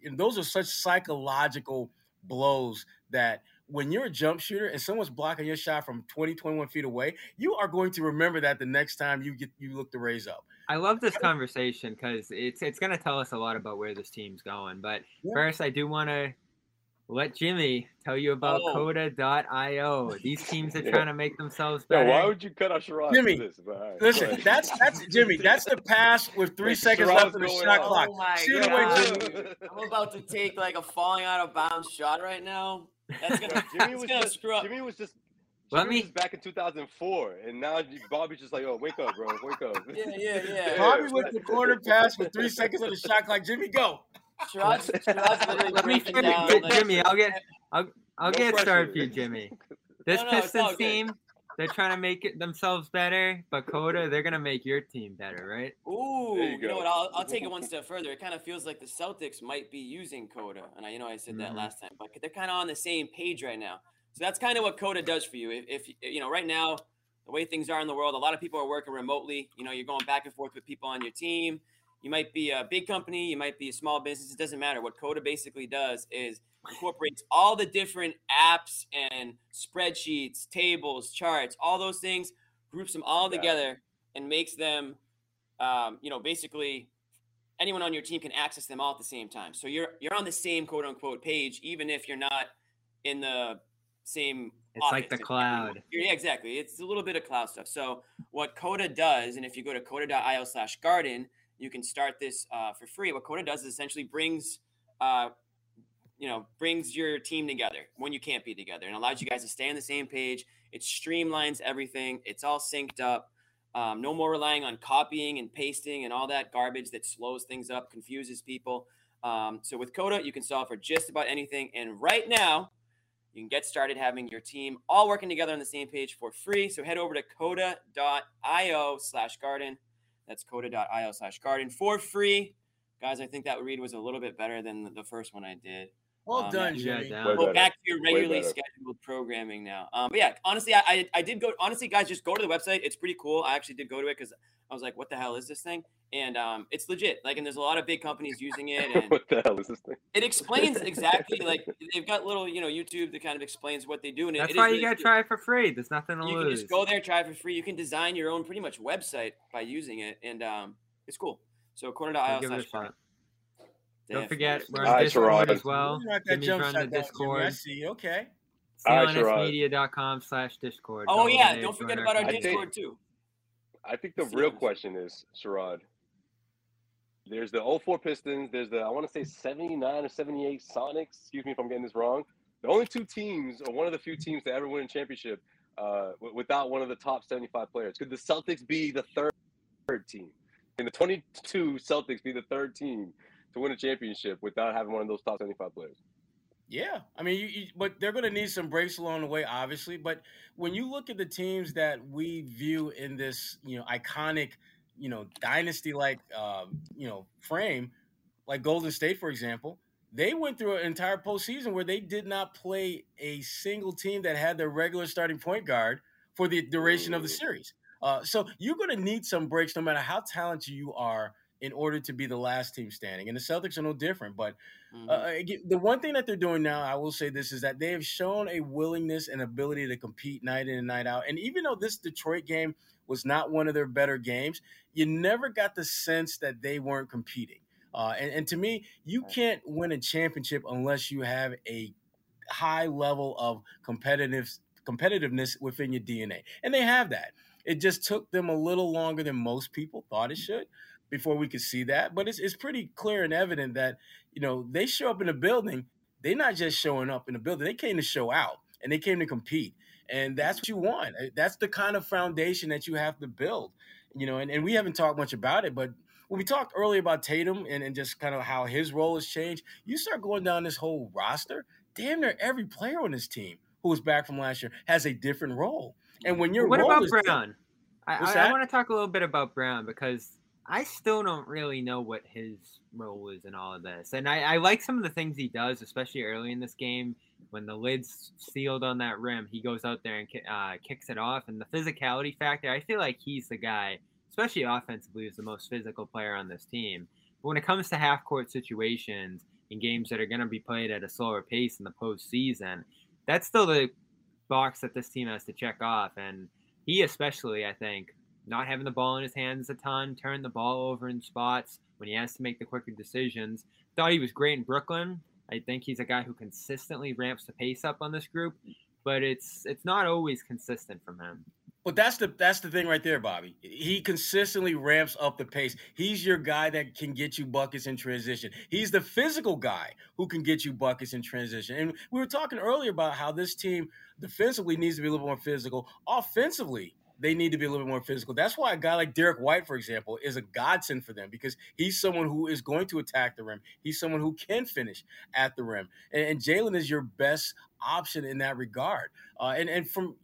and those are such psychological blows that when you're a jump shooter and someone's blocking your shot from 20, 21 feet away, you are going to remember that the next time you get you look to raise up. I love this conversation because it's it's going to tell us a lot about where this team's going. But Yeah. first, I do want to let Jimmy tell you about Oh. Coda.io. These teams are Yeah. trying to make themselves Yo, better. why would you cut out Sherrod Jimmy, this? But, all right, go Listen, ahead. that's that's Jimmy. That's the pass with three Wait, seconds Sherrod's left on the shot out. clock. Oh my Shoot away, God. Jimmy. I'm about to take like a falling out of bounds shot right now. That's gonna, Jimmy that's was gonna just screw up. Jimmy was just Let Jimmy me- was back in 2004, and now Bobby's just like, "Oh, wake up, bro, wake up." Yeah, yeah, yeah. Bobby with the corner pass with three seconds on the shot clock. Jimmy, go. Sherrod's, Sherrod's Let me breaking down. J- like- Jimmy. I'll get I'll I'll No get pressure. started for you, Jimmy. This No, no, Pistons team, they're trying to make it themselves better, but Coda, they're gonna make your team better, right? Ooh, There you, you know what? I'll, I'll take it one step further. It kind of feels like the Celtics might be using Coda, and I, you know, I said that Mhm. last time, but they're kind of on the same page right now. So that's kind of what Coda does for you. If, if you know, right now, the way things are in the world, a lot of people are working remotely. You know, you're going back and forth with people on your team. You might be a big company, you might be a small business. It doesn't matter. What Coda basically does is incorporates all the different apps and spreadsheets, tables, charts, all those things, groups them all together, and makes them, um, you know, basically anyone on your team can access them all at the same time. So you're you're on the same quote unquote page, even if you're not in the same. It's like the cloud. Yeah, exactly. It's a little bit of cloud stuff. So what Coda does, and if you go to coda.io slash garden, you can start this uh, for free. What Coda does is essentially brings uh, you know brings your team together when you can't be together and allows you guys to stay on the same page it streamlines everything it's all synced up um, no more relying on copying and pasting and all that garbage that slows things up confuses people um, so with Coda, you can solve for just about anything and right now you can get started having your team all working together on the same page for free. So head over to coda.io slash garden. that's coda.io slash garden for free. Guys i think that read was a little bit better than the first one i did well um, done, Jimmy. Go back to your regularly scheduled programming now. Um, but yeah, honestly, I, I, I did go. Honestly, guys, just go to the website. It's pretty cool. I actually did go to it because I was like, "What the hell is this thing?" And um, it's legit. Like, and there's a lot of big companies using it. And what the hell is this thing? It explains exactly like they've got little, you know, YouTube that kind of explains what they do. And that's it, why it you gotta try it for free. There's nothing to you lose. You can just go there, try it for free. You can design your own pretty much website by using it, and um, it's cool. So coda.io slash don't forget, we're on Discord as well. Jimmy's on the Discord. I see. Okay. CLNSmedia.com slash Discord. Oh, yeah. Don't forget about our I Discord, think, too. I think the real question is, Sherrod, there's the 04 Pistons. There's the, I want to say 79 or 78 Sonics. Excuse me if I'm getting this wrong. The only two teams, or one of the few teams to ever win a championship uh, without one of the top 75 players. Could the Celtics be the third, third team? Can the 22 Celtics be the third team to win a championship without having one of those top 75 players. Yeah, I mean, you, you, but they're going to need some breaks along the way, obviously. But when you look at the teams that we view in this, you know, iconic, you know, dynasty-like, um, you know, frame, like Golden State, for example, they went through an entire postseason where they did not play a single team that had their regular starting point guard for the duration of the series. Uh, so you're going to need some breaks, no matter how talented you are in order to be the last team standing. And the Celtics are no different. But uh, mm-hmm. uh, the one thing that they're doing now, I will say this, is that they have shown a willingness and ability to compete night in and night out. And even though this Detroit game was not one of their better games, you never got the sense that they weren't competing. Uh, and, and to me, you can't win a championship unless you have a high level of competitive competitiveness within your DNA. And they have that. It just took them a little longer than most people thought it should before we could see that. But it's, it's pretty clear and evident that, you know, they show up in the building. They're not just showing up in the building. They came to show out and they came to compete. And that's what you want. Eh, that's the kind of foundation that you have to build, you know, and, and we haven't talked much about it, but when we talked earlier about Tatum and, and just kind of how his role has changed, you start going down this whole roster, damn near every player on this team who was back from last year has a different role. And when you're what about Brown? I, I, I, want to talk a little bit about Brown because I still don't really know what his role is in all of this. And I, I, like some of the things he does, especially early in this game when the lid's sealed on that rim. He goes out there and uh, kicks it off. And the physicality factor, I feel like he's the guy, especially offensively, is the most physical player on this team. But when it comes to half court situations in games that are going to be played at a slower pace in the postseason, that's still the box that this team has to check off. And he, especially, I think, not having the ball in his hands a ton, turning the ball over in spots when he has to make the quicker decisions. Thought he was great in Brooklyn. I think he's a guy who consistently ramps the pace up on this group, but it's it's not always consistent from him. But that's the that's the thing right there, Bobby. He consistently ramps up the pace. He's your guy that can get you buckets in transition. He's the physical guy who can get you buckets in transition. And we were talking earlier about how this team defensively needs to be a little more physical. Offensively, they need to be a little bit more physical. That's why a guy like Derrick White, for example, is a godsend for them because he's someone who is going to attack the rim. He's someone who can finish at the rim, and, and Jaylen is your best option in that regard. Uh, and and from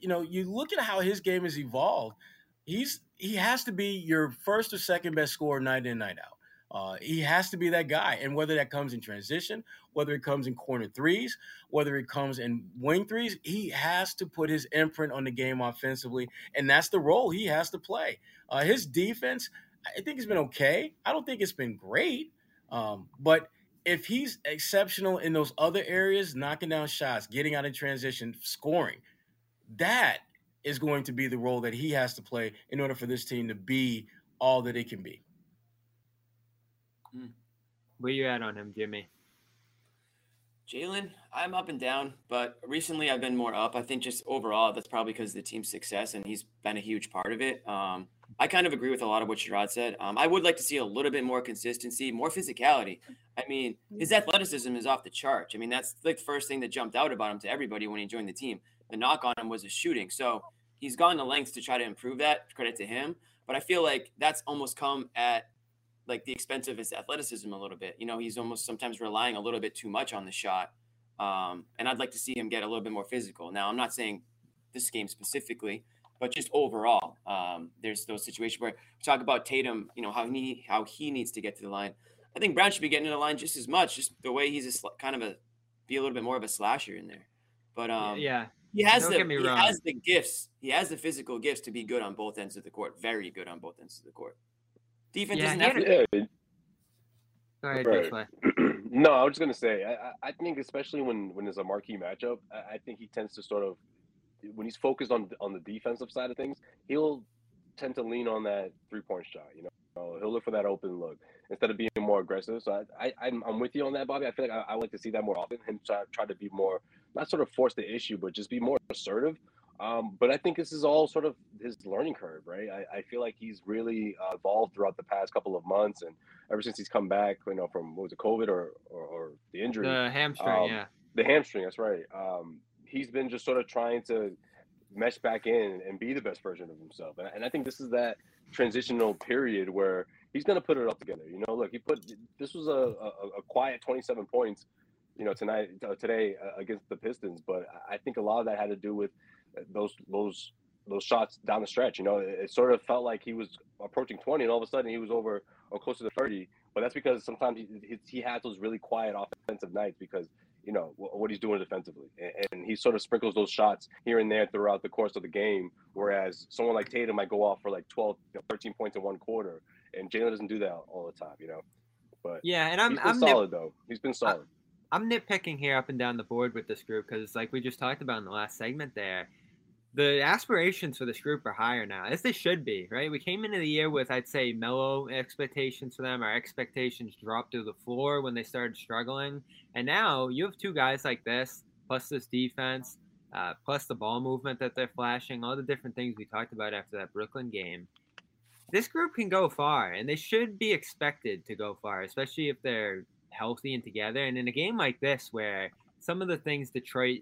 you know, you look at how his game has evolved. He's he has to be your first or second best scorer night in night out. Uh, he has to be that guy. And whether that comes in transition, whether it comes in corner threes, whether it comes in wing threes, he has to put his imprint on the game offensively. And that's the role he has to play. Uh, his defense, I think it's been okay. I don't think it's been great. Um, but if he's exceptional in those other areas, knocking down shots, getting out in transition, scoring, that is going to be the role that he has to play in order for this team to be all that it can be. Hmm. Where you at on him, Jimmy? Jaylen, I'm up and down, but recently I've been more up. I think just overall, that's probably because of the team's success, and he's been a huge part of it. Um, I kind of agree with a lot of what Sherrod said. Um, I would like to see a little bit more consistency, more physicality. I mean, his athleticism is off the charts. I mean, that's like the first thing that jumped out about him to everybody when he joined the team. The knock on him was his shooting. So he's gone to lengths to try to improve that. Credit to him. But I feel like that's almost come at like the expense of his athleticism a little bit. You know, he's almost sometimes relying a little bit too much on the shot. Um, and I'd like to see him get a little bit more physical. Now, I'm not saying this game specifically, but just overall, um, there's those situations where we talk about Tatum, you know, how he how he needs to get to the line. I think Brown should be getting to the line just as much, just the way he's a kind of a be a little bit more of a slasher in there. But um, yeah, he has Don't the he wrong. has the gifts. He has the physical gifts to be good on both ends of the court. Very good on both ends of the court. Defense yeah, doesn't have to. Yeah. Go ahead, right. no, I was just gonna say. I, I think especially when when there's a marquee matchup, I, I think he tends to sort of when he's focused on on the defensive side of things, he'll tend to lean on that three point shot. You know, he'll look for that open look instead of being more aggressive. So I, I I'm, I'm with you on that, Bobby. I feel like I, I like to see that more often. Him try, try to be more not sort of force the issue, but just be more assertive. Um, but I think this is all sort of his learning curve, right? I, I feel like he's really uh, evolved throughout the past couple of months, and ever since he's come back, you know, from what was it, COVID or or, or the injury, the hamstring, um, yeah, the hamstring. That's right. Um, he's been just sort of trying to mesh back in and be the best version of himself, and, and I think this is that transitional period where he's going to put it all together. You know, look, he put this was a, a, a quiet 27 points you know tonight uh, today uh, against the Pistons. But I think a lot of that had to do with those those those shots down the stretch. You know, it, it, sort of felt like he was approaching 20, and all of a sudden he was over or closer to 30. But that's because sometimes he he, he has those really quiet offensive nights because you know what he's doing defensively, and, and he sort of sprinkles those shots here and there throughout the course of the game. Whereas someone like Tatum might go off for like 12, 13 points in one quarter, and Jaylen doesn't do that all the time. You know. But yeah, and I'm I'm solid though. He's been solid. I'm nitpicking here up and down the board with this group because, like we just talked about in the last segment, there, the aspirations for this group are higher now, as they should be, right? We came into the year with, I'd say, mellow expectations for them. Our expectations dropped to the floor when they started struggling, and now you have two guys like this, plus this defense, uh, plus the ball movement that they're flashing, all the different things we talked about after that Brooklyn game. This group can go far, and they should be expected to go far, especially if they're healthy and together. And in a game like this, where some of the things Detroit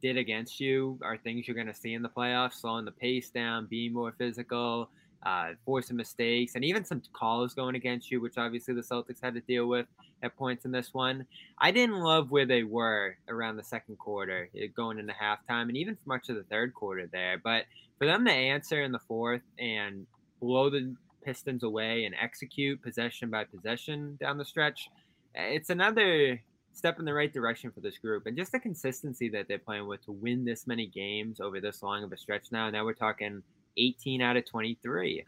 did against you are things you're going to see in the playoffs, slowing the pace down, being more physical, uh, forcing mistakes, and even some calls going against you, which obviously the Celtics had to deal with at points in this one. I didn't love where they were around the second quarter, eh, going into halftime, and even for much of the third quarter there. But for them to answer in the fourth and blow the Pistons away and execute possession by possession down the stretch, it's another step in the right direction for this group and just the consistency that they're playing with to win this many games over this long of a stretch now. Now we're talking 18 out of 23.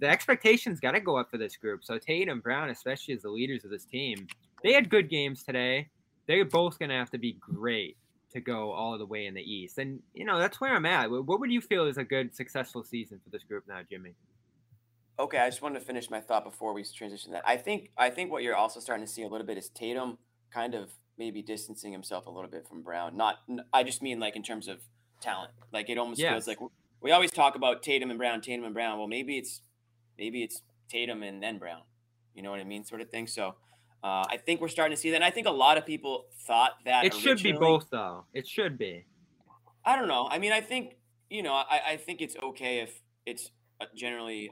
The expectations got to go up for this group. So Tatum, Brown, especially as the leaders of this team, they had good games today. They're both going to have to be great to go all the way in the East. And, you know, that's where I'm at. What would you feel is a good, successful season for this group now, Jimmy? Okay, I just wanted to finish my thought before we transition that. I think I think what you're also starting to see a little bit is Tatum kind of maybe distancing himself a little bit from Brown. Not I just mean like in terms of talent. Like it almost feels like we always talk about Tatum and Brown, Tatum and Brown. Well, maybe it's maybe it's Tatum and then Brown. You know what I mean, sort of thing. So uh, I think we're starting to see that. And I think a lot of people thought that it should be both, though. It should be. I don't know. I mean, I think you know, I, I think it's okay if it's uh, generally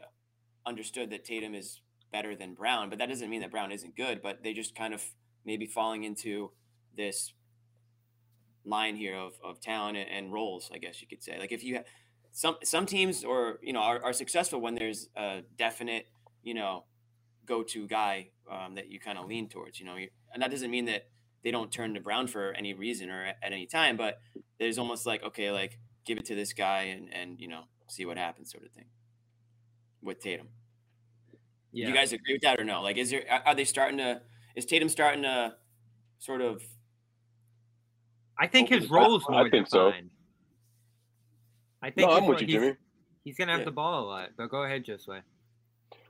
understood that Tatum is better than Brown, but that doesn't mean that Brown isn't good. But they just kind of maybe falling into this line here of, of talent and, roles, I guess you could say. Like if you have some some teams or you know are, are successful when there's a definite you know go-to guy um, that you kind of lean towards. You know, and that doesn't mean that they don't turn to Brown for any reason or at, at any time, but there's almost like okay, like give it to this guy and and you know see what happens, sort of thing. With Tatum, yeah. Do you guys agree with that or no? Like, is there are they starting to? Is Tatum starting to sort of? I think his role is more I think defined. so. I think no, I'm with you, Jimmy. He's gonna have yeah. the ball a lot, but go ahead, Josue.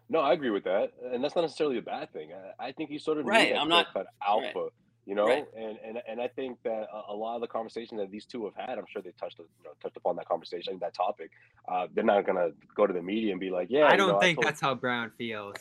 No, I agree with that, and that's not necessarily a bad thing. I, I think he's sort of right. I'm not alpha. Right you know right. and, and and i think that a, a, lot of the conversations that these two have had i'm sure they touched you know touched upon that conversation that topic uh, they're not gonna go to the media and be like yeah i don't know, think that's how brown feels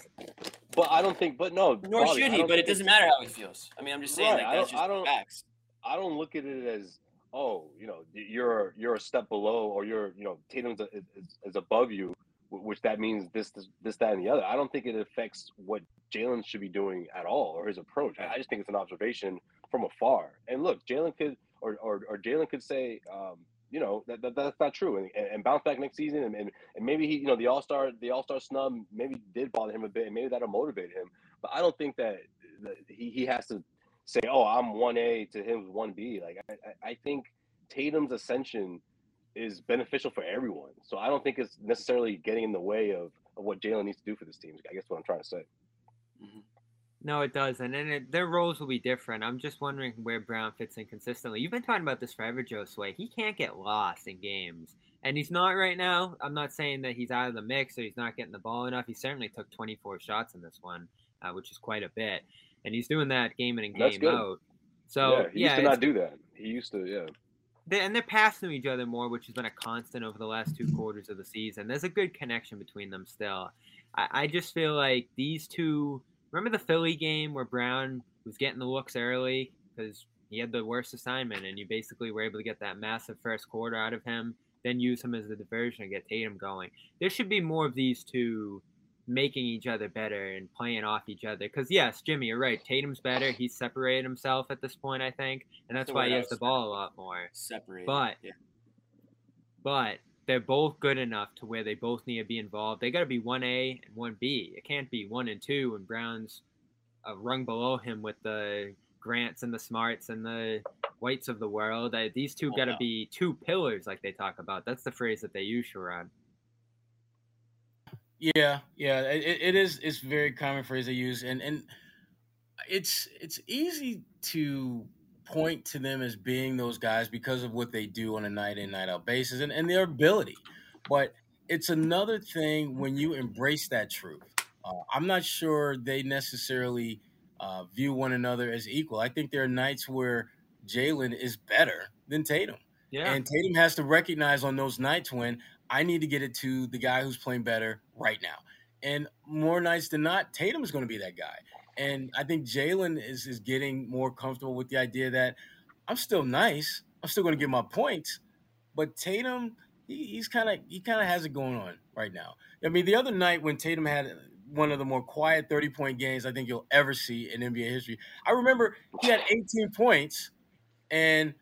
but i don't think but no nor should he but it doesn't matter how he feels i mean i'm just saying right. like that's just I don't, facts i don't look at it as oh you know you're you're a step below or you're you know tatum's is, is above you which that means this, this, this, that, and the other. I don't think it affects what Jaylen should be doing at all or his approach. I just think it's an observation from afar. And look, Jaylen could or or, or Jaylen could say, um, you know, that, that, that's not true, and, and bounce back next season, and, and, and maybe he, you know, the All Star the All Star snub maybe did bother him a bit, and maybe that'll motivate him. But I don't think that, that he he has to say, oh, I'm one A to him one B. Like I I think Tatum's ascension is beneficial for everyone. So I don't think it's necessarily getting in the way of, of what Jaylen needs to do for this team. I guess what I'm trying to say. Mm-hmm. No, it doesn't, and it, their roles will be different. I'm just wondering where Brown fits in consistently. You've been talking about this forever, Josue. He can't get lost in games, and he's not right now. I'm not saying that he's out of the mix or he's not getting the ball enough. He certainly took 24 shots in this one, uh, which is quite a bit, and he's doing that game in and game out. So yeah, he yeah, used to not do that. He used to, yeah. They, and they're passing to each other more, which has been a constant over the last two quarters of the season. There's a good connection between them still. I, I just feel like these two Remember the Philly game where Brown was getting the looks early because he had the worst assignment, and you basically were able to get that massive first quarter out of him, then use him as the diversion and get Tatum going. There should be more of these two making each other better and playing off each other. Because yes, Jimmy, you're right. Tatum's better. He's separated himself at this point, I think, and that's why he has the ball a lot more. Separated, but yeah. but they're both good enough to where they both need to be involved. They got to be one A and one B. It can't be one and two and Brown's a rung below him with the Grants and the Smarts and the Whites of the world. I, these two oh, got to be two pillars, like they talk about. That's the phrase that they use, Sherrod. Yeah, yeah, it, it is. It's very common phrase they use, and and it's it's easy to point to them as being those guys because of what they do on a night in, night out basis and, and their ability. But it's another thing when you embrace that truth. Uh, I'm not sure they necessarily uh, view one another as equal. I think there are nights where Jaylen is better than Tatum. Yeah. And Tatum has to recognize on those nights when I need to get it to the guy who's playing better right now. And more nights than not, Tatum is going to be that guy. And I think Jaylen is is getting more comfortable with the idea that I'm still nice. I'm still going to get my points, but Tatum, he, he's kind of he kind of has it going on right now. I mean, the other night when Tatum had one of the more quiet 30 point games I think you'll ever see in NBA history. I remember he had 18 points, and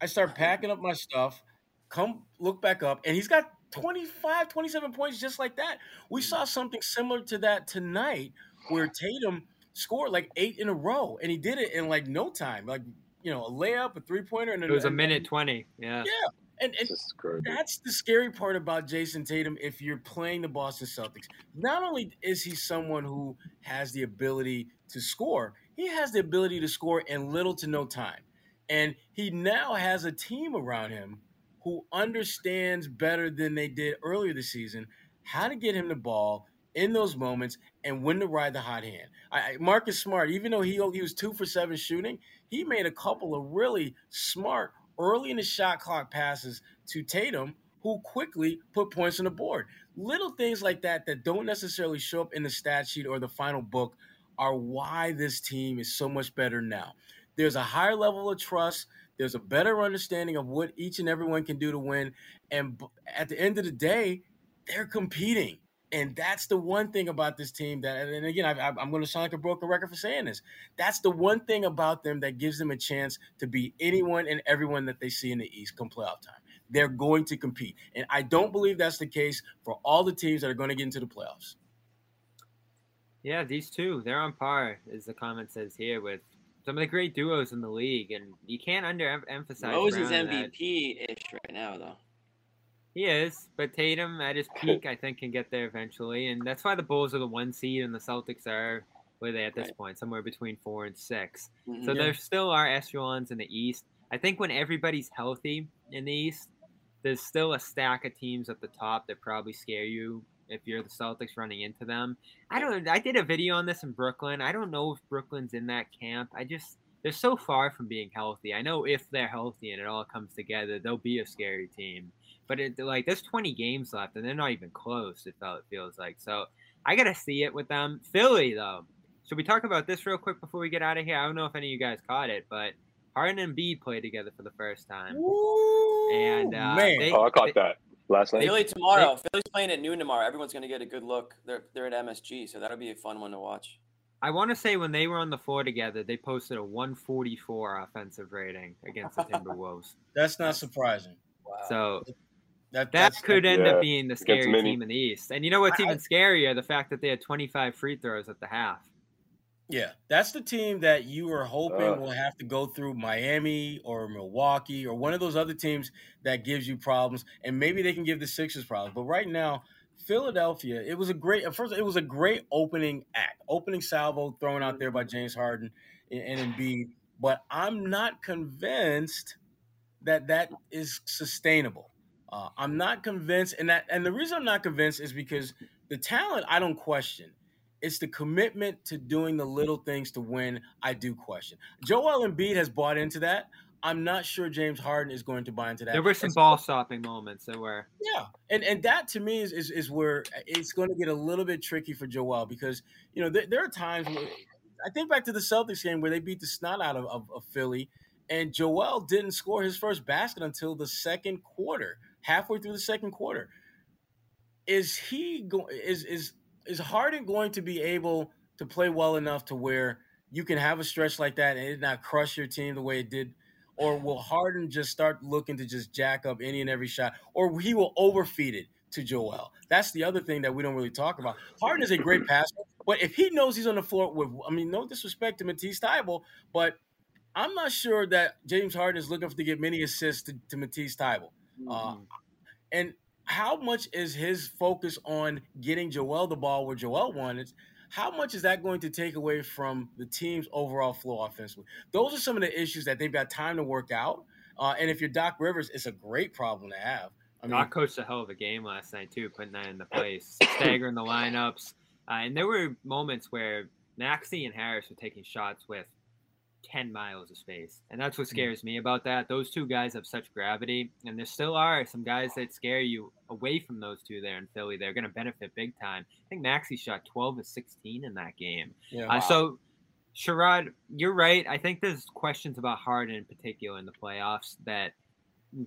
I start packing up my stuff, come look back up, and he's got 25, 27 points just like that. We saw something similar to that tonight where Tatum scored like eight in a row, and he did it in like no time, like you know, a layup, a three pointer, and it was a minute twenty. Yeah, yeah. And, and that's the scary part about Jayson Tatum if you're playing the Boston Celtics. Not only is he someone who has the ability to score, he has the ability to score in little to no time. And he now has a team around him who understands better than they did earlier this season how to get him the ball in those moments and when to ride the hot hand. I, Marcus Smart, even though he oh, he was two for seven shooting, he made a couple of really smart early in the shot clock passes to Tatum, who quickly put points on the board. Little things like that that don't necessarily show up in the stat sheet or the final book are why this team is so much better now. There's a higher level of trust. There's a better understanding of what each and everyone can do to win. And at the end of the day, they're competing. And that's the one thing about this team that, and again, I, am going to sound like a broken record for saying this. That's the one thing about them that gives them a chance to be anyone and everyone that they see in the East come playoff time. They're going to compete. And I don't believe that's the case for all the teams that are going to get into the playoffs. Yeah, these two, they're on par, as the comment says here, with some of the great duos in the league, and you can't underemphasize. Rose is MVP ish right now, though. He is, but Tatum at his peak, I think, can get there eventually, and that's why the Bulls are the one seed and the Celtics are where they at this right. point, somewhere between four and 6 mm-hmm. So yeah. there still are echelons in the East. I think when everybody's healthy in the East, there's still a stack of teams at the top that probably scare you if you're the Celtics running into them. I don't. I did a video on this in Brooklyn. I don't know if Brooklyn's in that camp. I just they're so far from being healthy. I know if they're healthy and it all comes together, they'll be a scary team. But it like there's 20 games left and they're not even close. It felt it feels like so. I gotta see it with them. Philly though. Should we talk about this real quick before we get out of here? I don't know if any of you guys caught it, but Harden and Embiid played together for the first time. Ooh, and uh, man, they, oh, I caught they, that last night. Philly tomorrow. They, Philly's playing at noon tomorrow. Everyone's going to get a good look. They're they're at MSG, so that'll be a fun one to watch. I want to say when they were on the floor together, they posted a 144 offensive rating against the Timberwolves. That's not surprising. Wow. So that that could end yeah, up being the scary team in the East. And you know what's even scarier? The fact that they had 25 free throws at the half. Yeah, that's the team that you are hoping uh, will have to go through Miami or Milwaukee or one of those other teams that gives you problems, and maybe they can give the Sixers problems. But right now, Philadelphia, it was a great at first. It was a great opening act, opening salvo thrown out there by James Harden and Embiid. But I'm not convinced that that is sustainable. Uh, I'm not convinced, and that and the reason I'm not convinced is because the talent I don't question it's the commitment to doing the little things to win. I do question. Joel Embiid has bought into that. I'm not sure James Harden is going to buy into that. There were some ball stopping moments There were. Yeah, and and that to me is, is, is where it's going to get a little bit tricky for Joel because you know there, there are times where I think back to the Celtics game where they beat the snot out of, of, of Philly, and Joel didn't score his first basket until the second quarter, halfway through the second quarter. Is he going? Is is is Harden going to be able to play well enough to where you can have a stretch like that and it not crush your team the way it did? Or will Harden just start looking to just jack up any and every shot? Or he will overfeed it to Joel? That's the other thing that we don't really talk about. Harden is a great passer, but if he knows he's on the floor with, I mean, no disrespect to Matisse Thybulle, but I'm not sure that James Harden is looking to get many assists to, to Matisse Thybulle. Uh, mm-hmm. Uh, and how much is his focus on getting Joel the ball where Joel wanted? How much is that going to take away from the team's overall flow offensively? Those are some of the issues that they've got time to work out. Uh, and if you're Doc Rivers, it's a great problem to have. I mean, Doc coached a hell of a game last night too, putting that into place, staggering the lineups, uh, and there were moments where Maxey and Harris were taking shots with 10 miles of space. And that's what mm. scares me about that. Those two guys have such gravity, and there still are some guys that scare you away from those two there in Philly. They're going to benefit big time. I think Maxey shot 12 of 16 in that game. Yeah, uh, So, Sherrod, you're right. I think there's questions about Harden in particular in the playoffs that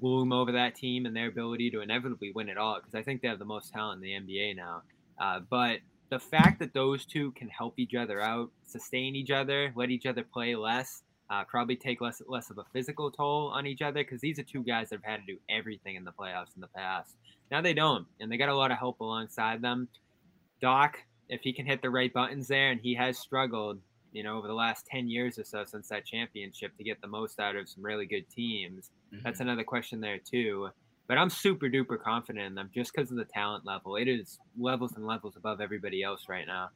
loom over that team and their ability to inevitably win it all because I think they have the most talent in the NBA now. Uh, but the fact that those two can help each other out, sustain each other, let each other play less, uh, probably take less less of a physical toll on each other because these are two guys that have had to do everything in the playoffs in the past. Now they don't, and they got a lot of help alongside them. Doc, if he can hit the right buttons there, and he has struggled, you know, over the last ten years or so since that championship to get the most out of some really good teams. Mm-hmm. That's another question there too. But I'm super duper confident in them just because of the talent level. It is levels and levels above everybody else right now.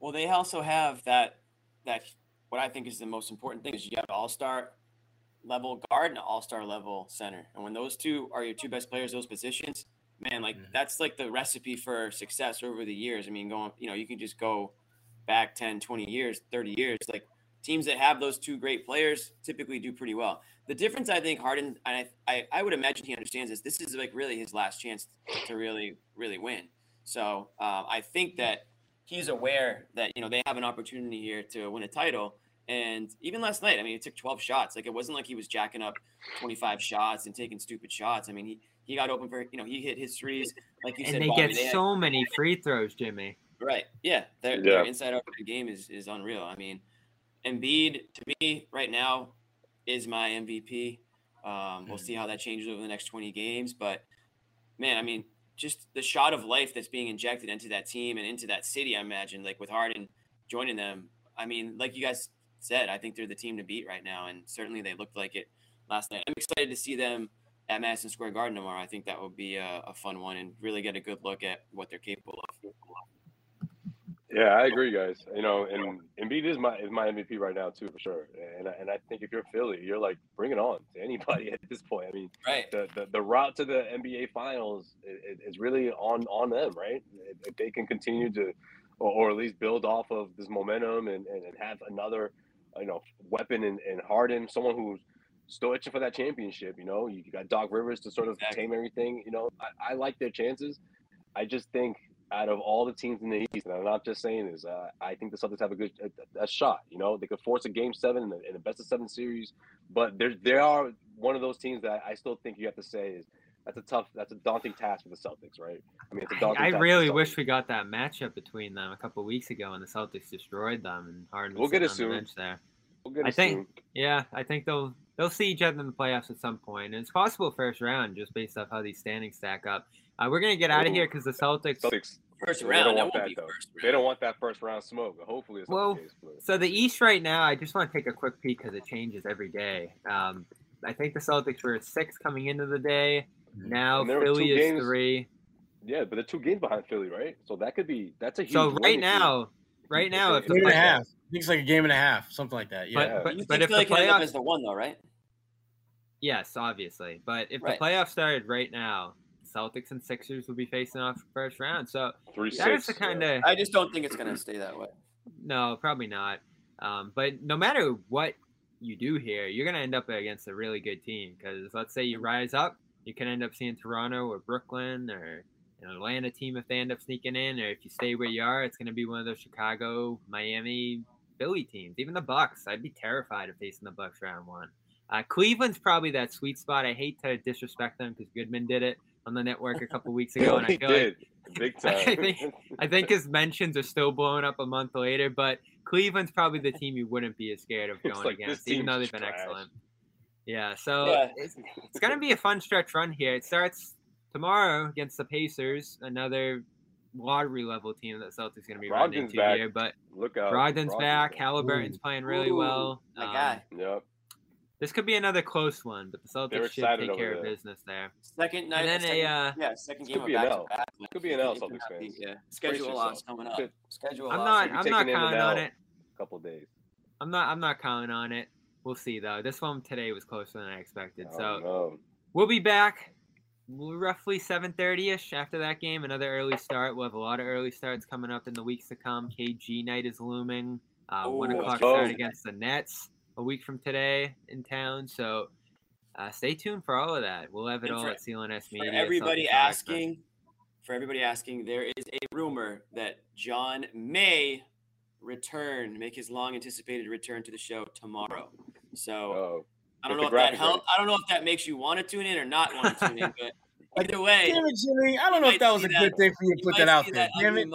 Well, they also have that that what I think is the most important thing is you have all star level guard and all star level center. And when those two are your two best players, those positions, man, like mm-hmm. that's like the recipe for success over the years. I mean, going, you know, you can just go back 10, 20 years, 30 years. Like teams that have those two great players typically do pretty well. The difference, I think, Harden, I, I, I would imagine he understands this. This is like really his last chance to really, really win. So um, I think that he's aware that you know they have an opportunity here to win a title. And even last night, I mean, he took 12 shots. Like it wasn't like he was jacking up 25 shots and taking stupid shots. I mean, he he got open for you know he hit his threes like you and said. And they Bobby, get they so had, many free throws, Jimmy. Right. Yeah. Their, yeah. their inside out of the game is is unreal. I mean, Embiid to me right now is my MVP. Um, we'll mm. see how that changes over the next 20 games, but man, I mean, just the shot of life that's being injected into that team and into that city. I imagine, like with Harden joining them. I mean, like you guys said, I think they're the team to beat right now, and certainly they looked like it last night. I'm excited to see them at Madison Square Garden tomorrow. I think that will be a, a fun one and really get a good look at what they're capable of. Yeah, I agree, guys. You know, and Embiid is my is my MVP right now too, for sure. And I, and I think if you're Philly, you're like bring it on to anybody at this point. I mean, right? The the, the route to the NBA Finals is, is really on on them, right? If they can continue to, or, or at least build off of this momentum and, and, and have another, you know, weapon in, in Harden, someone who's still itching for that championship. You know, you got Doc Rivers to sort of exactly. tame everything. You know, I, I like their chances. I just think out of all the teams in the East, and I'm not just saying this, uh, I think the Celtics have a good a, a, shot. You know, they could force a Game Seven in the, in the best of seven series, but there there are one of those teams that I still think you have to say is that's a tough, that's a daunting task for the Celtics, right? I mean, it's a daunting. I, I really wish we got that matchup between them a couple weeks ago, and the Celtics destroyed them, and Harden we'll get it on soon. the bench there. We'll get it I think, soon. yeah, I think they'll they'll see each other in the playoffs at some point, and it's possible first round just based off how these standings stack up. Uh, we're gonna get out of here because the Celtics. Celtics first round. They don't want that, though. They don't want that first round smoke. Hopefully, it's well. The so the East right now, I just want to take a quick peek because it changes every day. Um, I think the Celtics were at six coming into the day. Mm-hmm. Now Philly is games, three. Yeah, but they're two games behind Philly, right? So that could be that's a huge. So right now, right now, if game and a half, I think it's like a game and a half, something like that. Yeah, but, but, but if the playoffs is the one though, right? Yes, obviously. But if right. the playoffs started right now, Celtics and Sixers will be facing off first round. So Three, that's the kind of. I just don't think it's going to stay that way. No, probably not. Um, but no matter what you do here, you're going to end up against a really good team because let's say you rise up, you can end up seeing Toronto or Brooklyn or an Atlanta team if they end up sneaking in, or if you stay where you are, it's going to be one of those Chicago, Miami, Philly teams. Even the Bucks, I'd be terrified of facing the Bucks round one. Uh, Cleveland's probably that sweet spot. I hate to disrespect them because Goodman did it on the network a couple weeks ago, and I feel did. like big time. I think I think his mentions are still blowing up a month later. But Cleveland's probably the team you wouldn't be as scared of going like, against, even though they've been trash. excellent. Yeah, so yeah. It's, it's gonna be a fun stretch run here. It starts tomorrow against the Pacers, another lottery level team that Celtics going to be Brogdon's running into back. here. But look out, Brogdon's, Brogdon's back. Halliburton's Ooh. playing really Ooh. well. My um, guy. Yep. This could be another close one, but the Celtics should take care of business there. Second night, and then second, a uh, yeah, second game could be an L. Could be an L, Celtics fans. Yeah, schedule loss coming up. Schedule I'm not. I'm not counting on it. A couple days. I'm not. I'm not counting on it. We'll see though. This one today was closer than I expected. Oh, so no. we'll be back roughly 7.30ish after that game another early start we'll have a lot of early starts coming up in the weeks to come kg night is looming uh, Ooh, 1 o'clock start against the nets a week from today in town. So uh, stay tuned for all of that. We'll have it and all for, at CLNS Media. For everybody asking, for everybody asking, there is a rumor that John may return, make his long anticipated return to the show tomorrow. So oh, I don't know if that helps. I don't know if that makes you want to tune in or not want to tune in, but either way. Damn it, Jimmy. I don't know if that was a that, good thing for you to put that out there. Damn it.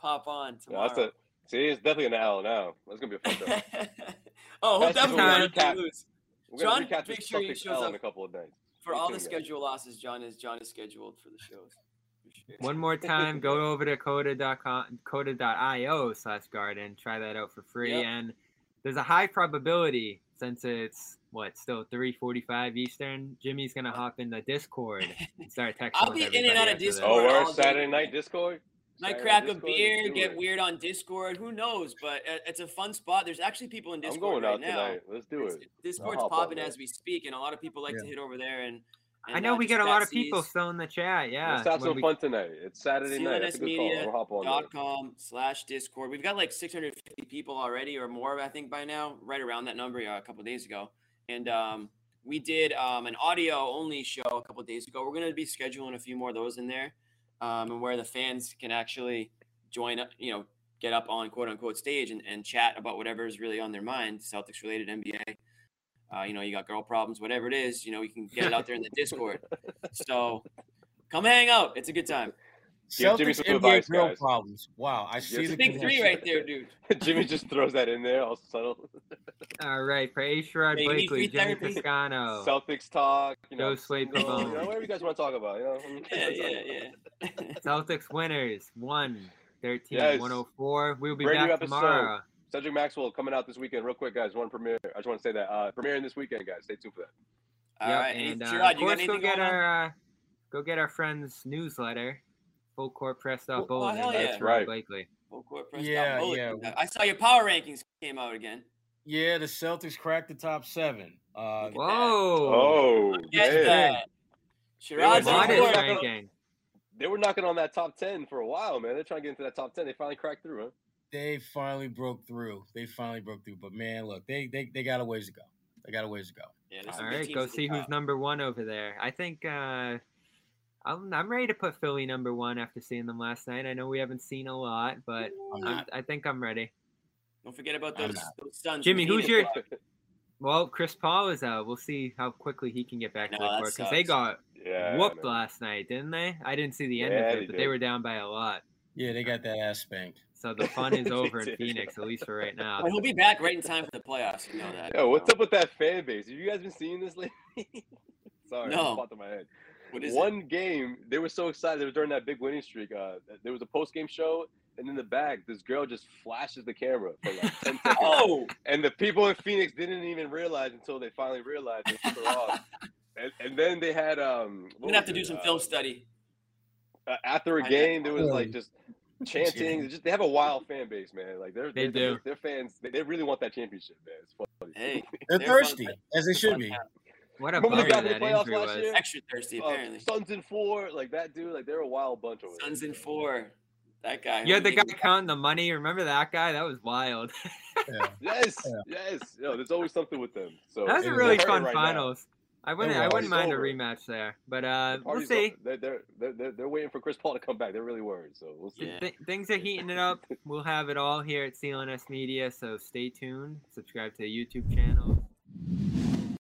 Pop on tomorrow. Yeah, that's a, see, it's definitely an L now. That's gonna be a fun show. Oh, he'll definitely recap. lose. John, make sure he shows up in a couple of nights. For all the schedule losses, John is John is scheduled for the shows. One more time, go over to coda.com, coda.io slash garden, try that out for free. Yep. And there's a high probability since it's what still 3:45 Eastern. Jimmy's gonna hop in the Discord and start texting. I'll be in and out of Discord. Oh, we're Saturday night Discord. Might crack a beer, get weird on Discord. Who knows? But it's a fun spot. There's actually people in Discord I'm going right out now. Tonight. Let's do it. Discord's popping as we speak, and a lot of people like yeah. to hit over there. And, and I know uh, we get a lot of people still in the chat. Yeah, let's have some we... fun tonight. It's Saturday night. That's a good call. We'll dot com slash Discord. We've got like 650 people already, or more, I think, by now. Right around that number uh, a couple days ago, and um, we did um, an audio only show a couple days ago. We're going to be scheduling a few more of those in there, um, and where the fans can actually join up, you know, get up on quote unquote stage and, and chat about whatever is really on their mind, Celtics related NBA. Uh, you know, you got girl problems, whatever it is, you know, you can get it out there in the Discord. So come hang out. It's a good time. Give Jimmy Celtics some NBA advice, girl guys. problems. Wow, I see the Big three right there, dude. Jimmy just throws that in there, all subtle. All right, for A. Sherrod Hey, Blakely, Jimmy therapy? Toscano. Celtics talk, you know, Joe Slade you know, Pavon. you know, whatever you guys want to talk about, you know. Yeah, yeah, yeah. Celtics winners, 1 13, Yes. 104. We'll be Brand back episode. tomorrow. Cedric Maxwell coming out this weekend, real quick, guys. One premiere. I just want to say that uh, premiering this weekend, guys. Stay tuned for that. All Yep, right, and uh, Sherrod, of you got course, go get our uh, go get our friend's newsletter, Full Court Press Oh, Up Bulletin. hell by yeah. Sherrod Right. Blakely. Full court press Yeah, down. yeah. Bullet. I saw your power rankings came out again. Yeah, the Celtics cracked the top seven. Uh, Whoa! Oh, that. Sherrod's Yeah, on Modest Modest board. ranking. They were knocking on that top 10 for a while, man. They're trying to get into that top 10. They finally cracked through, huh? they finally broke through. They finally broke through. But man, look, they they, they got a ways to go. They got a ways to go. Yeah, there's All some big right, teams go see who's top. number one over there. I think uh, I'm I'm ready to put Philly number one after seeing them last night. I know we haven't seen a lot, but I'm I'm. I think I'm ready. Don't forget about I'm those, not. those Suns. Jimmy, who's Phoenix. your- Well, Chris Paul is out. We'll see how quickly he can get back I to the court because they got Yeah. whooped man. last night, didn't they? I didn't see the end Yeah, of it, but did. they were down by a lot. Yeah, they got that ass spanked. So the fun is over in. Phoenix, at least for right now. Well, he'll be back right in time for the playoffs. You know that. Yo, what's up with that fan base? Have you guys been seeing this lately? Sorry, No. it just popped in my head. What is One game, they were so excited. It was during that big winning streak. Uh, there was a post game show, and in the back, this girl just flashes the camera for like 10 seconds. Oh, And the people in Phoenix didn't even realize until they finally realized they took her off. And, and then they had um. we're gonna have was to do it? some Uh, film study. uh, after a I- game, there was like just chanting. They Just they have a wild fan base, man. Like they're They they're, do. They're, fans. They, they really want that championship, man. It's funny. Hey, They're, They're thirsty, times. as they should be. times. What a Remember the bummer guy in the that playoffs injury last was. year? Extra thirsty, Uh, apparently. Suns in four, like that dude. Like they're a wild bunch over there. Suns in four. That guy. Yeah, the guy counting the money. Remember that guy? That was wild. Yeah. Yes, Yeah. yes. Yo, there's always something with them. So That was a really fun right now. finals. I wouldn't. I wouldn't mind a rematch there, but uh, The we'll see. They're, they're, they're, they're, they're waiting for Chris Paul to come back. They're really worried. So we'll see. Yeah. Th- things are heating it up. We'll have it all here at CLNS Media, so stay tuned. Subscribe to the YouTube channel.